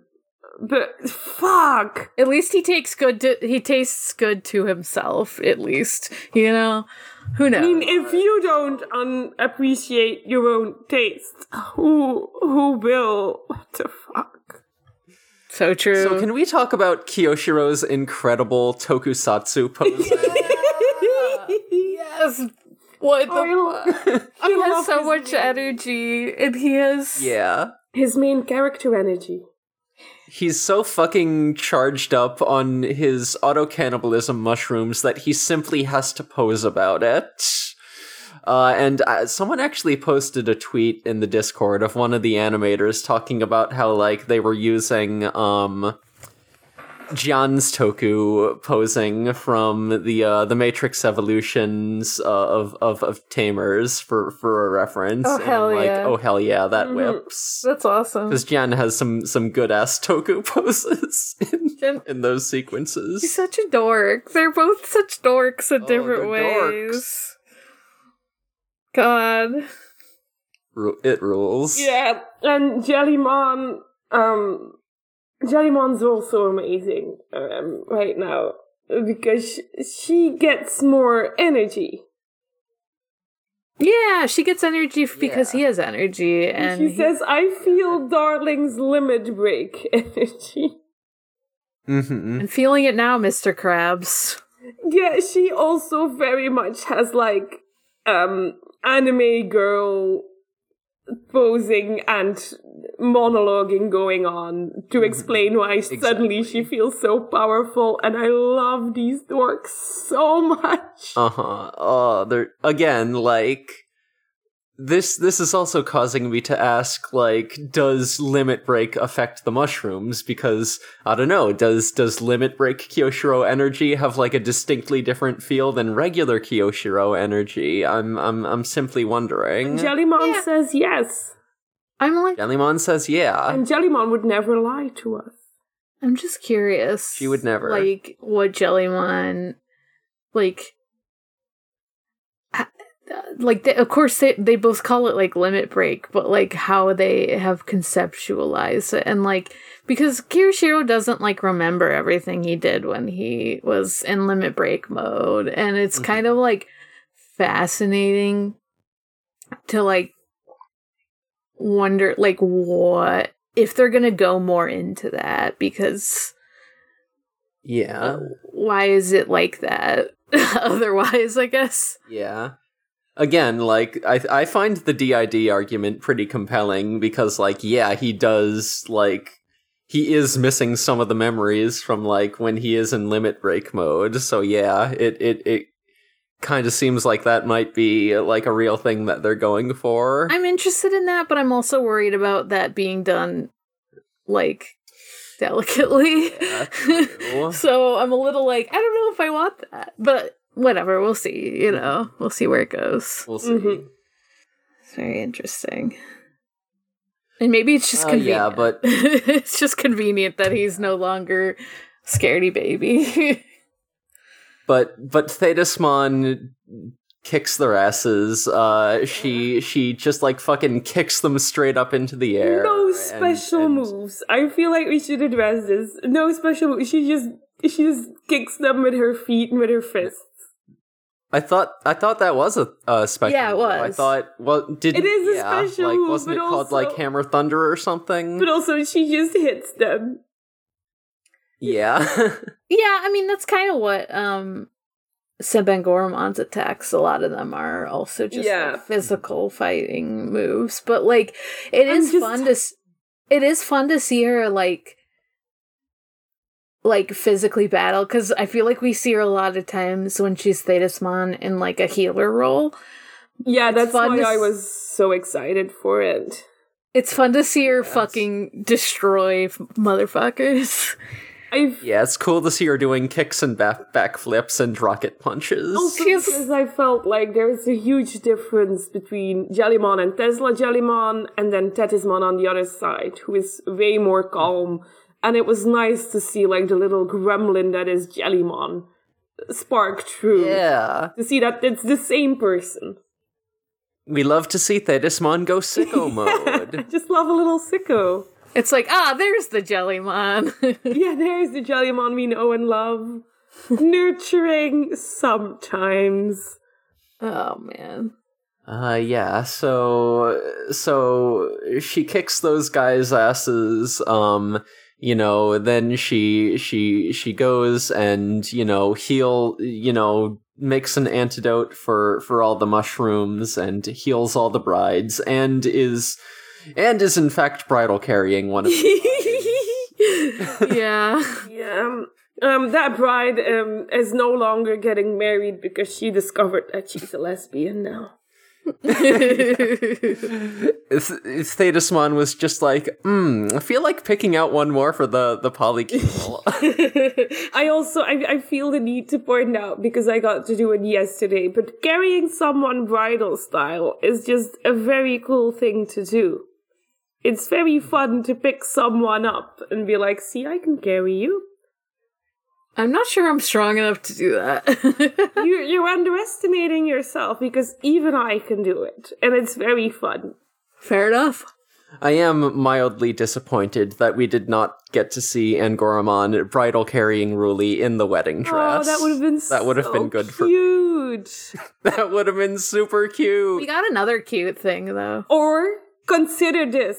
But fuck.
At least he takes good. To, he tastes good to himself. At least you know. Who knows?
I mean, if you don't un- appreciate your own taste, who who will? What the fuck?
so true.
So can we talk about Kiyoshiro's incredible tokusatsu pose?
yes. What the
I
fuck? He has so much
name.
energy, and he has.
yeah.
His main character energy.
He's so fucking charged up on his auto cannibalism mushrooms that he simply has to pose about it. Uh, and uh, someone actually posted a tweet in the Discord of one of the animators talking about how like they were using um Jen's Toku posing from the uh, the Matrix Evolutions uh, of, of of Tamers for for a reference.
Oh,
and I'm
hell
like,
yeah.
oh hell yeah, that
Mhm.
whips.
That's awesome.
Because Jen has some some good ass Toku poses in, in those sequences.
He's such a dork. They're both such dorks in
Oh,
different ways. God.
Ru- It rules.
Yeah, and Jellymon, um, Jellymon's also amazing um, right now because she gets more energy.
Yeah, she gets energy f- because
Yeah.
he has energy, and
she
he-
says, "I feel Darling's limit break energy."
Mm-hmm.
and feeling it now, Mister Krabs.
Yeah, she also very much has like um anime girl posing and monologuing going on to explain why suddenly she feels so powerful and I love these dorks so much.
Uh huh. Oh, they're again like this. This is also causing me to ask, like, does limit break affect the mushrooms? Because I don't know. Does does limit break Kiyoshiro energy have like a distinctly different feel than regular Kiyoshiro energy? I'm I'm I'm simply wondering.
Jellymon
Yeah.
says yes.
I'm like,
Jellymon says, yeah.
And Jellymon would never lie to us.
I'm just curious.
She would never.
like what Jellymon, like. Like they, of course they they both call it like limit break, but like how they have conceptualized it and like because Kiyoshiro doesn't like remember everything he did when he was in limit break mode, and it's
Mhm.
kind of like fascinating to like wonder like what if they're gonna go more into that because
yeah.
why is it like that otherwise i guess
Yeah. Again, like I I find the DID argument pretty compelling because like yeah, he does like he is missing some of the memories from like when he is in limit break mode. So yeah, it it it kind of seems like that might be like a real thing that they're going for.
i'm interested in that but i'm also worried about that being done like delicately
Yeah,
so i'm a little like i don't know if i want that but whatever. We'll see. You know, we'll see where it goes.
We'll see.
Mhm.
It's very interesting. And maybe it's just
Uh,
convenient.
yeah, but-
it's just convenient that he's no longer scaredy baby.
But but Thetismon kicks their asses. Uh, she she just like fucking kicks them straight up into the air.
No
and-
special
and-
moves. I feel like we should address this. No special moves. She just she just kicks them with her feet and with her fists.
I thought I thought that was a, a special.
Yeah, it
move. I thought well did
It is a
yeah,
special
like
move,
wasn't it called like Hammer Thunder or something?
But also she just hits them.
yeah.
yeah, I mean that's kind of what um Sebengoramon's attacks, a lot of them are also just
Yeah.
like, physical fighting moves. But like it
I'm
is
just-
fun to s- it is fun to see her like like physically battle because I feel like we see her a lot of times when she's Thetismon in like a healer role.
Yeah,
It's
that's why
to
I
s-
was so excited for it.
It's fun to see her
Yes.
fucking destroy motherfuckers.
I
yeah, it's cool to see her doing kicks and back backflips and rocket punches.
Oh, also
She's-
because I felt like there's a huge difference between Jellymon and Tesla Jellymon, and then Thetismon on the other side, who is way more calm. And it was nice to see like the little gremlin that is Jellymon spark through.
yeah.
To see that it's the same person.
We love to see Thetismon go sicko mode.
Just love a little sicko.
It's like, ah, there's the Jellymon.
Yeah, there's the Jellymon we know and love. Nurturing sometimes.
oh man.
Uh yeah, so so she kicks those guys' asses, um, you know, then she she she goes and, you know, heal you know, makes an antidote for for all the mushrooms and heals all the brides and is and is in fact bridal carrying one of them.
yeah.
Yeah. Um, um, that bride um, is no longer getting married because she discovered that she's a lesbian now.
Thetismon was just like, hmm, I feel like picking out one more for the the polycule.
I also I, I feel the need to point out because I got to do it yesterday, but carrying someone bridal style is just a very cool thing to do. It's very fun to pick someone up and be like, "See, I can carry you."
I'm not sure I'm strong enough to do that.
You're you're underestimating yourself because even I can do it, and it's very fun.
Fair enough.
I am mildly disappointed that we did not get to see Angoramon bridal carrying Ruli in the wedding dress.
Oh, that would have been
that would have
so
been good for
cute.
that would have been super cute.
We got another cute thing though.
Or consider this.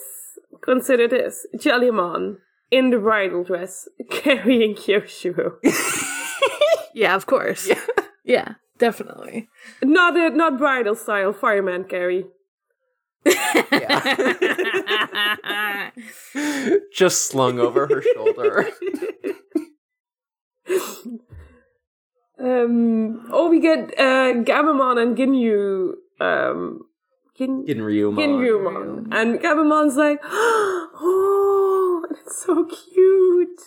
Consider this. Jellymon in the bridal dress carrying Kiyoshiro.
Yeah, of course. Yeah, definitely.
not a, not bridal style fireman carry.
Just slung over her shoulder.
Um oh we get uh Gammamon and Ginyu um Gin
Ginryumon.
Ginyumon. And Gammamon's like, oh, it's so cute.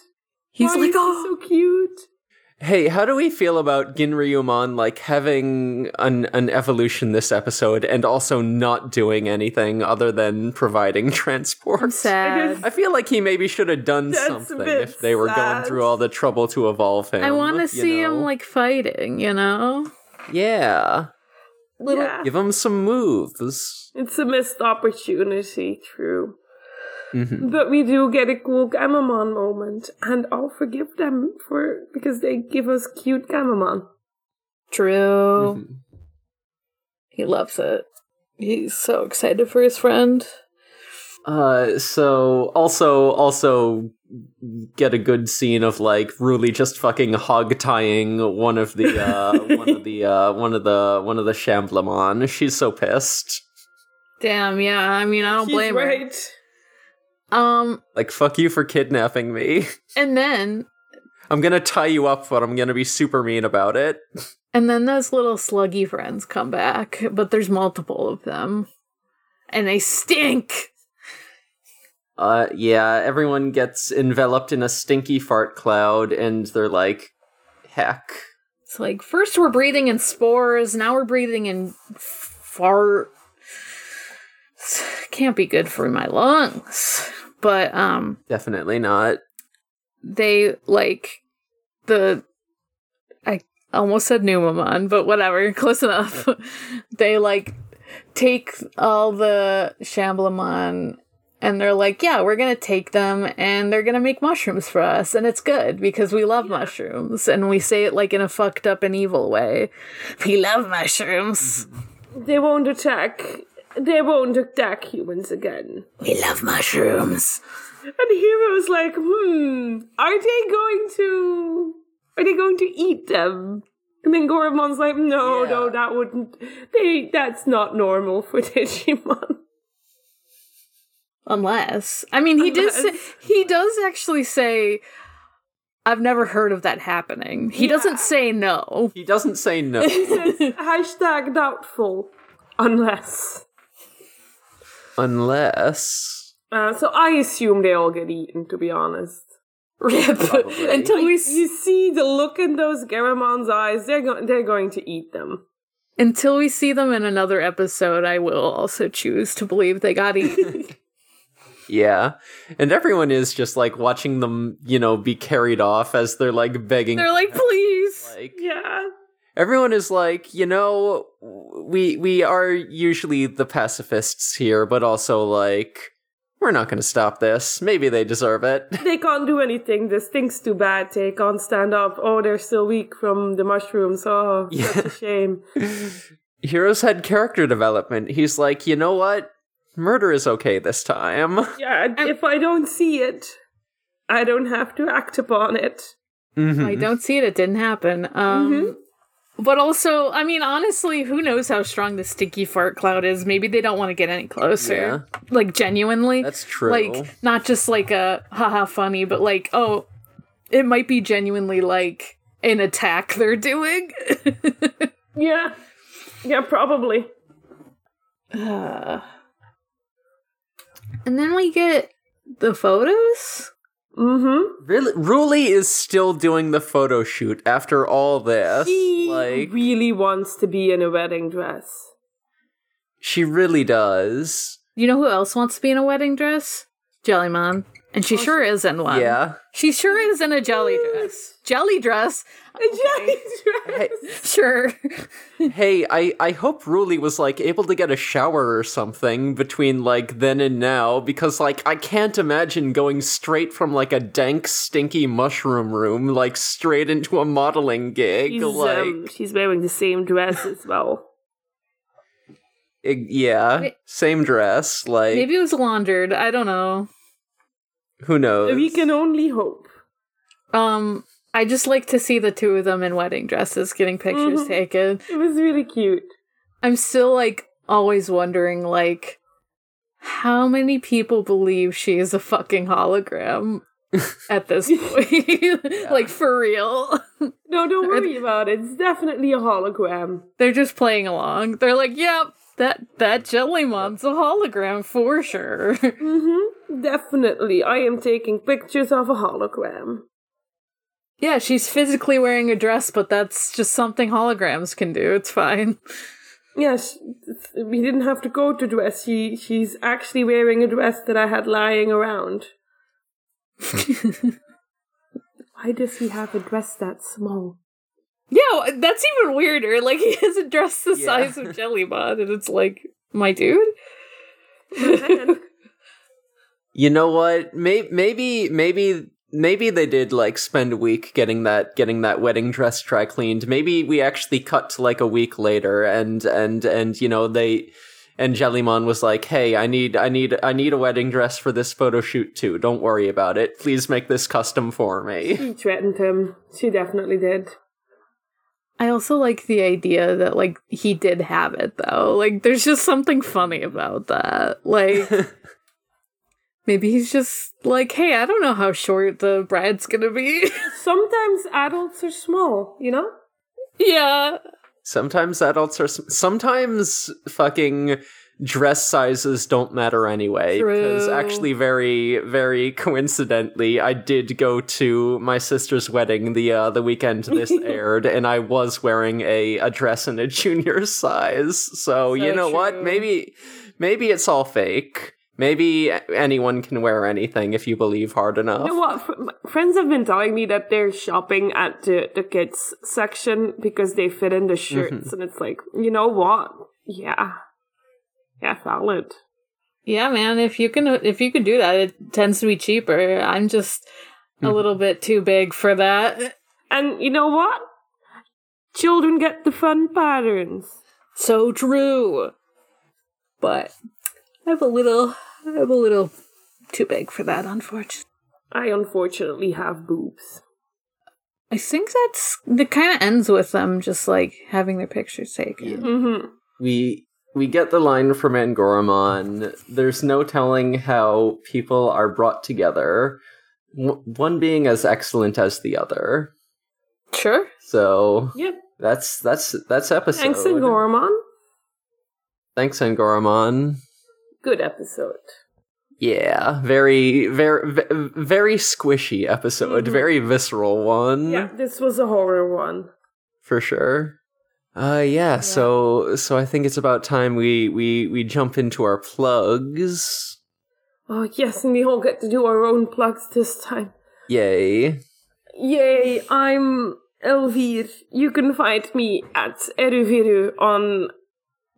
He's
Why
like,
is he
oh,
so cute.
Hey, how do we feel about Ginryumon like having an an evolution this episode and also not doing anything other than providing transport?
I'm sad.
I feel like he maybe should have done
That's
something if they were going through all the trouble to evolve him.
I want to
you
see him like fighting, you know?
Yeah.
Little
Yeah.
Give him some moves.
It's a missed opportunity, true.
Mhm.
But we do get a cool Gammamon moment, and I'll forgive them for because they give us cute Gammamon.
True.
Mhm.
He loves it. He's so excited for his friend.
Uh, so also also get a good scene of like Ruli just fucking hog tying one of the uh one of the uh one of the one of the Shamblemon. She's so pissed.
Damn, yeah. I mean, I don't
He's
blame
right.
her. Um,
Like fuck you for kidnapping me.
and then
I'm gonna tie you up, but I'm gonna be super mean about it.
and then those little sluggy friends come back, but there's multiple of them. And they stink.
Uh, yeah, everyone gets enveloped in a stinky fart cloud, and they're like, heck.
It's like first we're breathing in spores, now we're breathing in fart. Can't be good for my lungs. But um
Definitely not.
they like the I almost said Numamon, but whatever, close enough. they like take all the Shamblemon and they're like, yeah, we're gonna take them and they're gonna make mushrooms for us, and it's good because we love mushrooms, and we say it like in a fucked up and evil way. We love mushrooms.
They won't attack. They won't attack humans again.
We love mushrooms.
And Hiro's like, hmm, are they going to are they going to eat them? And then Goramon's like, no,
Yeah.
no, that wouldn't they that's not normal for Digimon.
Unless, I mean, he does. Say, he does actually say, "I've never heard of that happening." He
Yeah.
doesn't say no.
He doesn't say no.
He says hashtag doubtful. Unless.
Unless.
Uh, so I assume they all get eaten, to be honest.
Rip.
Probably.
Until we s-
you see the look in those Garamon's eyes, they're, go- they're going to eat them.
until we see them in another episode, I will also choose to believe they got eaten.
Yeah. And everyone is just like watching them, you know, be carried off as they're like begging.
They're like, "Please."
like
Yeah.
everyone is like, you know, we we are usually the pacifists here, but also like we're not going to stop this. Maybe they deserve it.
They can't do anything. This thing's too bad. They can't stand up. Oh, they're still weak from the mushrooms. Oh, such a shame.
Hiro's had character development. He's like, you know what? Murder is okay this time.
Yeah, if I don't see it, I don't have to act upon it.
Mhm.
I don't see it. It didn't happen. Um, But also, I mean, honestly, who knows how strong the sticky fart cloud is? Maybe they don't want to get any closer. Like, genuinely.
That's true.
Like, not just like a haha funny, but like, oh, it might be genuinely like an attack they're doing.
Yeah. Yeah, probably.
Uh, and then we get the photos.
Mm-hmm.
Really, Ruli is still doing the photo shoot after all this.
He
like,
really wants to be in a wedding dress.
she really does.
You know who else wants to be in a wedding dress? Jellymon. And she sure is in one.
Yeah.
She sure is in a jelly dress. Jelly dress?
A jelly
Hey,
dress.
Sure.
hey, I, I hope Ruli was like able to get a shower or something between like then and now because like I can't imagine going straight from like a dank, stinky mushroom room like straight into a modeling gig.
She's,
like,
um, she's wearing the same dress as well.
it- yeah,
Wait.
same dress. Like,
Maybe it was laundered. I don't know.
Who knows?
We can only hope.
Um, I just like to see the two of them in wedding dresses getting pictures
Mhm.
taken.
It was really cute.
I'm still like always wondering like how many people believe she is a fucking hologram at this point. like for real.
No, don't worry about it. It's definitely a hologram.
They're just playing along. They're like, "Yep, that that Jellymon's a hologram for sure."
Mm-hmm. Definitely. I am taking pictures of a hologram.
yeah, she's physically wearing a dress, but that's just something holograms can do. It's fine.
Yes, we didn't have to go to dress. She she's actually wearing a dress that I had lying around. Why does he have a dress that small?
Yeah, that's even weirder. Like he has a dress the
Yeah.
size of Jellybot, and it's like, my dude.
You know what? Maybe maybe maybe maybe they did like spend a week getting that getting that wedding dress dry cleaned. Maybe we actually cut to like a week later and and and you know they and Jellymon was like, "Hey, I need I need I need a wedding dress for this photo shoot too. Don't worry about it. Please make this custom for me."
She threatened him. She definitely did.
I also like the idea that like he did have it though. Like there's just something funny about that. Like maybe he's just like, hey, I don't know how short the bride's gonna be.
Sometimes adults are small, you know?
yeah.
Sometimes adults are s- sometimes fucking dress sizes don't matter anyway. Because actually, very, very coincidentally, I did go to my sister's wedding the uh, the weekend this aired, and I was wearing a, a dress in a junior size. So, you
So
know what? Maybe maybe it's all fake. Maybe anyone can wear anything if you believe hard enough.
You know what? Fr- friends have been telling me that they're shopping at the, the kids section because they fit in the shirts, and it's like, you know what? Yeah, yeah, valid.
Yeah, man. If you can, if you can do that, it tends to be cheaper. I'm just a little bit too big for that.
And you know what? Children get the fun patterns.
So true. But I'm a little, I'm a little too big for that, unfortunately.
I unfortunately have boobs.
I think that's that kind of ends with them just like having their pictures taken.
Mm-hmm.
we we get the line from Angoramon. There's no telling how people are brought together, w- one being as excellent as the other.
Sure.
So
Yep.
that's that's that's episode.
Thanks, Gammamon.
Thanks, Angoramon.
Good episode.
Yeah, very very very squishy episode,
Mhm.
very visceral one.
Yeah, this was a horror one.
for sure. Uh yeah, so so I think it's about time we we we jump into our plugs.
Oh yes, and we all get to do our own plugs this time.
Yay.
Yay, I'm Elvir. You can find me at Eruviru on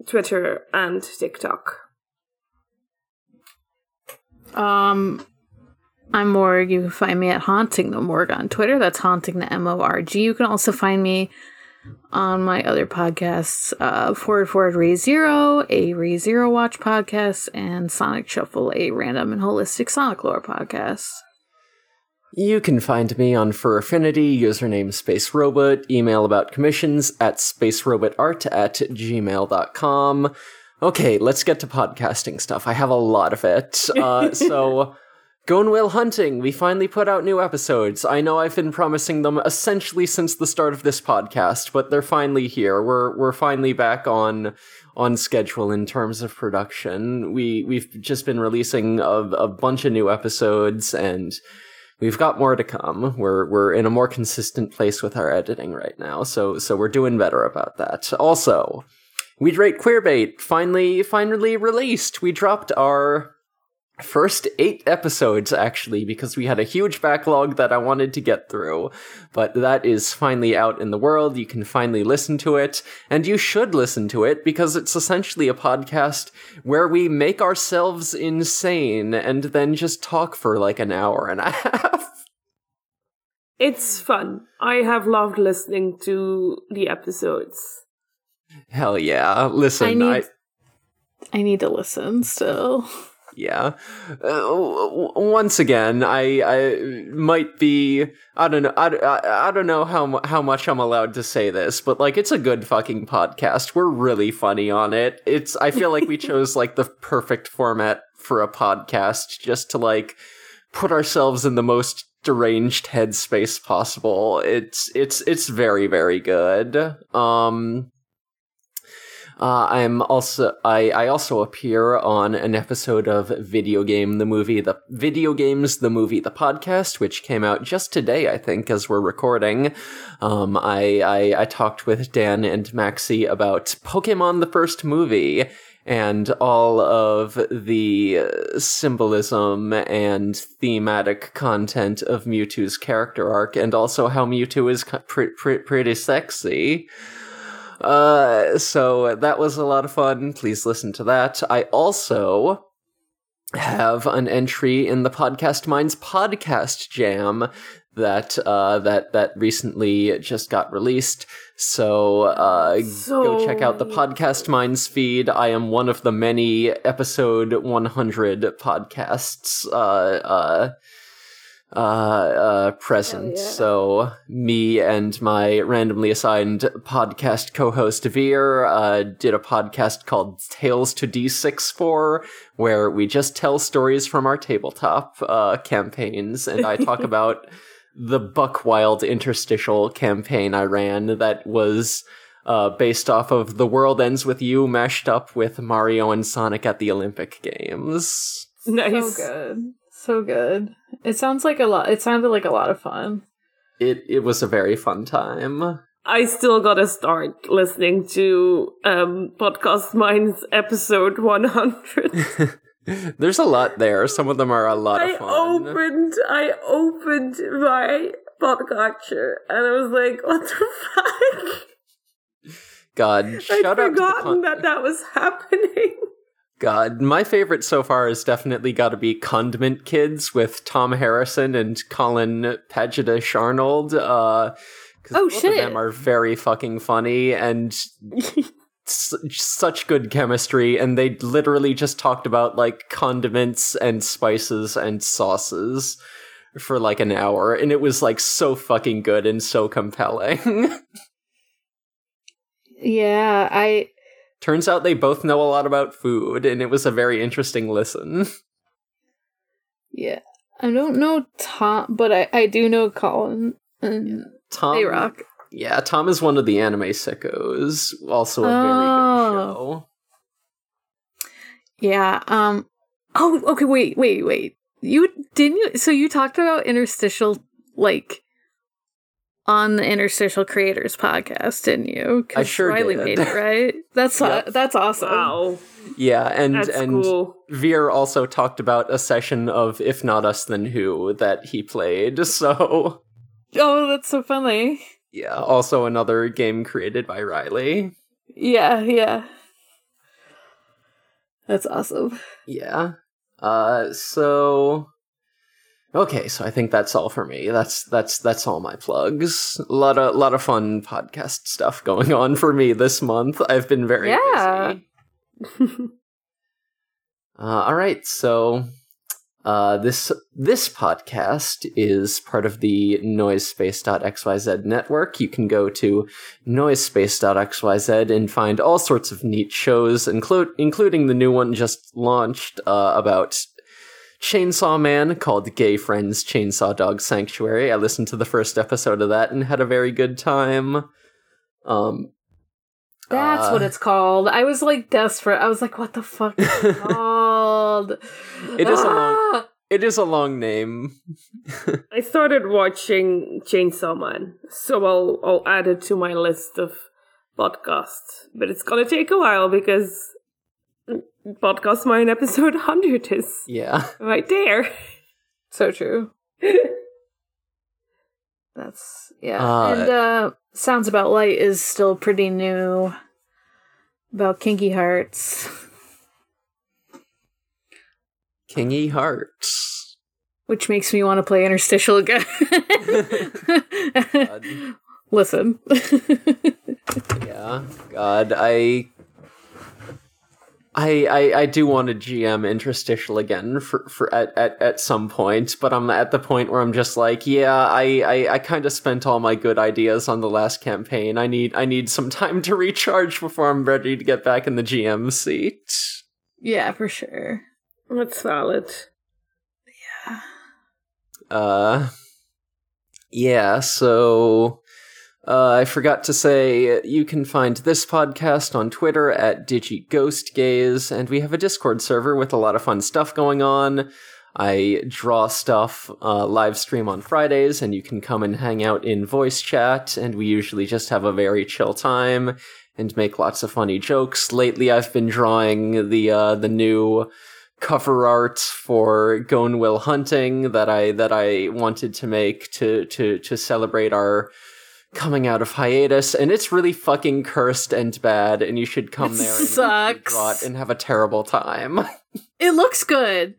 Twitter and TikTok.
Um, I'm Morg. You can find me at Haunting the Morg on Twitter. That's Haunting the M O R G. You can also find me on my other podcasts, uh, Forward Forward Re Zero, a Re Zero Watch podcast, and Sonic Shuffle, a random and holistic Sonic lore podcast.
You can find me on Fur Affinity, username Space Robot, email about commissions at spacerobotart at gmail.com. Okay, let's get to podcasting stuff. I have a lot of it. Uh, so, Gone Whale Hunting, we finally put out new episodes. I know I've been promising them essentially since the start of this podcast, but they're finally here. We're we're finally back on on schedule in terms of production. We we've just been releasing a, a bunch of new episodes and we've got more to come. We're we're in a more consistent place with our editing right now, so so we're doing better about that. Also, We'd Rate Queerbait finally finally released. We dropped our first eight episodes actually because we had a huge backlog that I wanted to get through. But that is finally out in the world. You can finally listen to it, and you should listen to it because it's essentially a podcast where we make ourselves insane and then just talk for like an hour and a half.
It's fun. I have loved listening to the episodes.
Hell yeah. Listen,
I
I,
need, I need to listen still.
yeah. Uh, once again, I I might be I don't know I, I, I don't know how how much I'm allowed to say this, but like it's a good fucking podcast. We're really funny on it. It's I feel like we chose like the perfect format for a podcast just to like put ourselves in the most deranged headspace possible. It's it's it's very very good. Um uh, I'm also I, I also appear on an episode of Video Game the Movie the Video Games the Movie the podcast which came out just today I think as we're recording. Um, I, I I talked with Dan and Maxi about Pokemon the first movie and all of the symbolism and thematic content of Mewtwo's character arc and also how Mewtwo is pre- pre- pretty sexy. Uh, so that was a lot of fun. Please listen to that. I also have an entry in the Podcast Minds podcast jam that uh that that recently just got released. So uh go check out the Podcast Minds feed. I am one of the many episode 100 podcasts uh uh uh, present.
Yeah.
So me and my randomly assigned podcast co-host Veer uh, did a podcast called Tales to D6 for, where we just tell stories from our tabletop uh, campaigns, and I talk about the Buck Wild interstitial campaign I ran that was uh, based off of The World Ends With You mashed up with Mario and Sonic at the Olympic Games.
Nice.
So good. So good. It sounds like a lot it sounded like a lot of fun.
It it was a very fun time.
I still gotta start listening to um Podcast Minds episode 100.
There's a lot there. Some of them are a lot
I
of fun.
opened, I opened my podcatcher and I was like, what the fuck?
God,
I'd
shout out to the
forgotten
con-
that that was happening.
God, my favorite so far has definitely got to be Condiment Kids with Tom Harrison and Colin Pagida Sharnold. Uh,
Oh,
both of
shit.
them are very fucking funny and s- such good chemistry. And they literally just talked about like condiments and spices and sauces for like an hour, and it was like so fucking good and so compelling.
Yeah, I
Turns out they both know a lot about food, and it was a very interesting listen.
yeah. I don't know Tom, but I, I do know Colin and
Tom,
they rock.
Yeah, Tom is one of the anime sickos. Also a
Oh.
very good show.
Yeah. Um. Oh, okay. Wait, wait, wait. You didn't you? So you talked about interstitial, like, on the Interstitial Creators podcast, didn't you? 'Cause
I sure
Riley
did.
made it right. That's
Yep.
that's awesome.
Wow.
Yeah, and
That's
and
cool.
Veer also talked about a session of If Not Us Then Who that he played. So
Oh, that's so funny.
yeah, also another game created by Riley.
Yeah, yeah. That's awesome.
Yeah. Uh so Okay, so I think that's all for me. That's that's that's all my plugs. A lot of lot of fun podcast stuff going on for me this month. I've been very
Yeah.
busy. Uh, all right, so uh, this this podcast is part of the Noisespace.xyz network. You can go to Noisespace.xyz and find all sorts of neat shows, include including the new one just launched uh, about Chainsaw Man called Gay Friends Chainsaw Dog Sanctuary. I listened to the first episode of that and had a very good time. Um,
That's
Uh,
what it's called. I was like desperate. I was like, what the fuck is it called?
It is a long-
Ah!
it is a long name.
I started watching Chainsaw Man, so I'll I'll add it to my list of podcasts. But it's gonna take a while because podcast mine episode hundred is
Yeah.
right there.
So true. That's yeah.
Uh,
and uh Sounds About Light is still pretty new. About kinky hearts.
Kingy Hearts.
Which makes me want to play interstitial again. Listen.
Yeah. God, I I, I, I do want to GM interstitial again for, for at, at, at some point, but I'm at the point where I'm just like, yeah, I, I, I kind of spent all my good ideas on the last campaign. I need I need some time to recharge before I'm ready to get back in the GM seat.
yeah, for sure.
That's valid. Yeah.
Uh, yeah, so uh, I forgot to say you can find this podcast on Twitter at DigiGhostGaze, and we have a Discord server with a lot of fun stuff going on. I draw stuff uh, live stream on Fridays, and you can come and hang out in voice chat, and we usually just have a very chill time and make lots of funny jokes. Lately, I've been drawing the uh, the new cover art for Gone Whale Hunting that I that I wanted to make to to to celebrate our coming out of hiatus, and it's really fucking cursed and bad, and you should come
It
there and
sucks.
draw it and have a terrible time.
It looks good,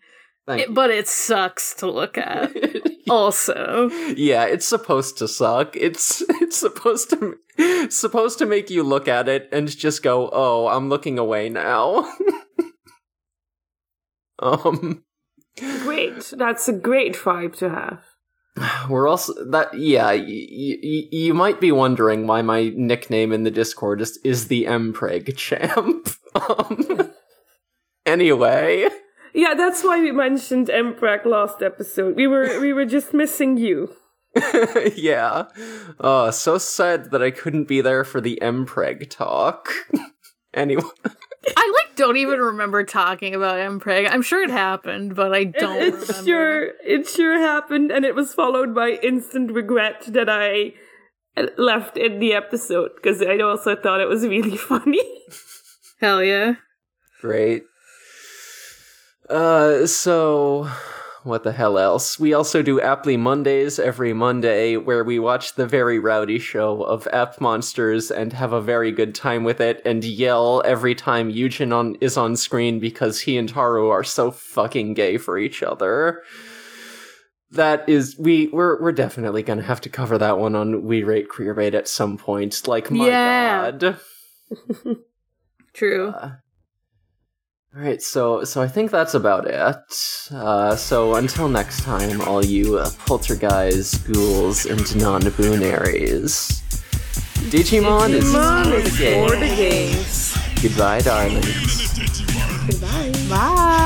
it- but it sucks to look at. also.
yeah, it's supposed to suck. It's it's supposed to supposed to make you look at it and just go, "Oh, I'm looking away now." um
Great. That's a great vibe to have.
We're also that yeah. Y- y- you might be wondering why my nickname in the Discord is is the Mpreg champ. um, anyway,
Yeah, that's why we mentioned Mpreg last episode. We were we were just missing you.
yeah. Oh, so sad that I couldn't be there for the Mpreg talk. anyway.
I like don't even remember talking about Mpreg. I'm sure it happened, but I don't.
It, it
remember.
sure it sure happened, and it was followed by instant regret that I left in the episode because I also thought it was really funny.
Hell yeah.
Great. Uh, so what the hell else? We also do Aptly Mondays every Monday, where we watch the very rowdy show of App Monsters and have a very good time with it, and yell every time Eugen on is on screen because he and Haru are so fucking gay for each other. That is, we we're we're definitely gonna have to cover that one on We Rate Queer Rate at some point. Like, my
Yeah.
god.
True.
Uh, all right, so so I think that's about it. Uh, so until next time, all you uh, poltergeists, ghouls, and non-boonaries, Digimon, is
Digimon
for
is
the
for the games.
Goodbye, darlings.
Goodbye.
Bye.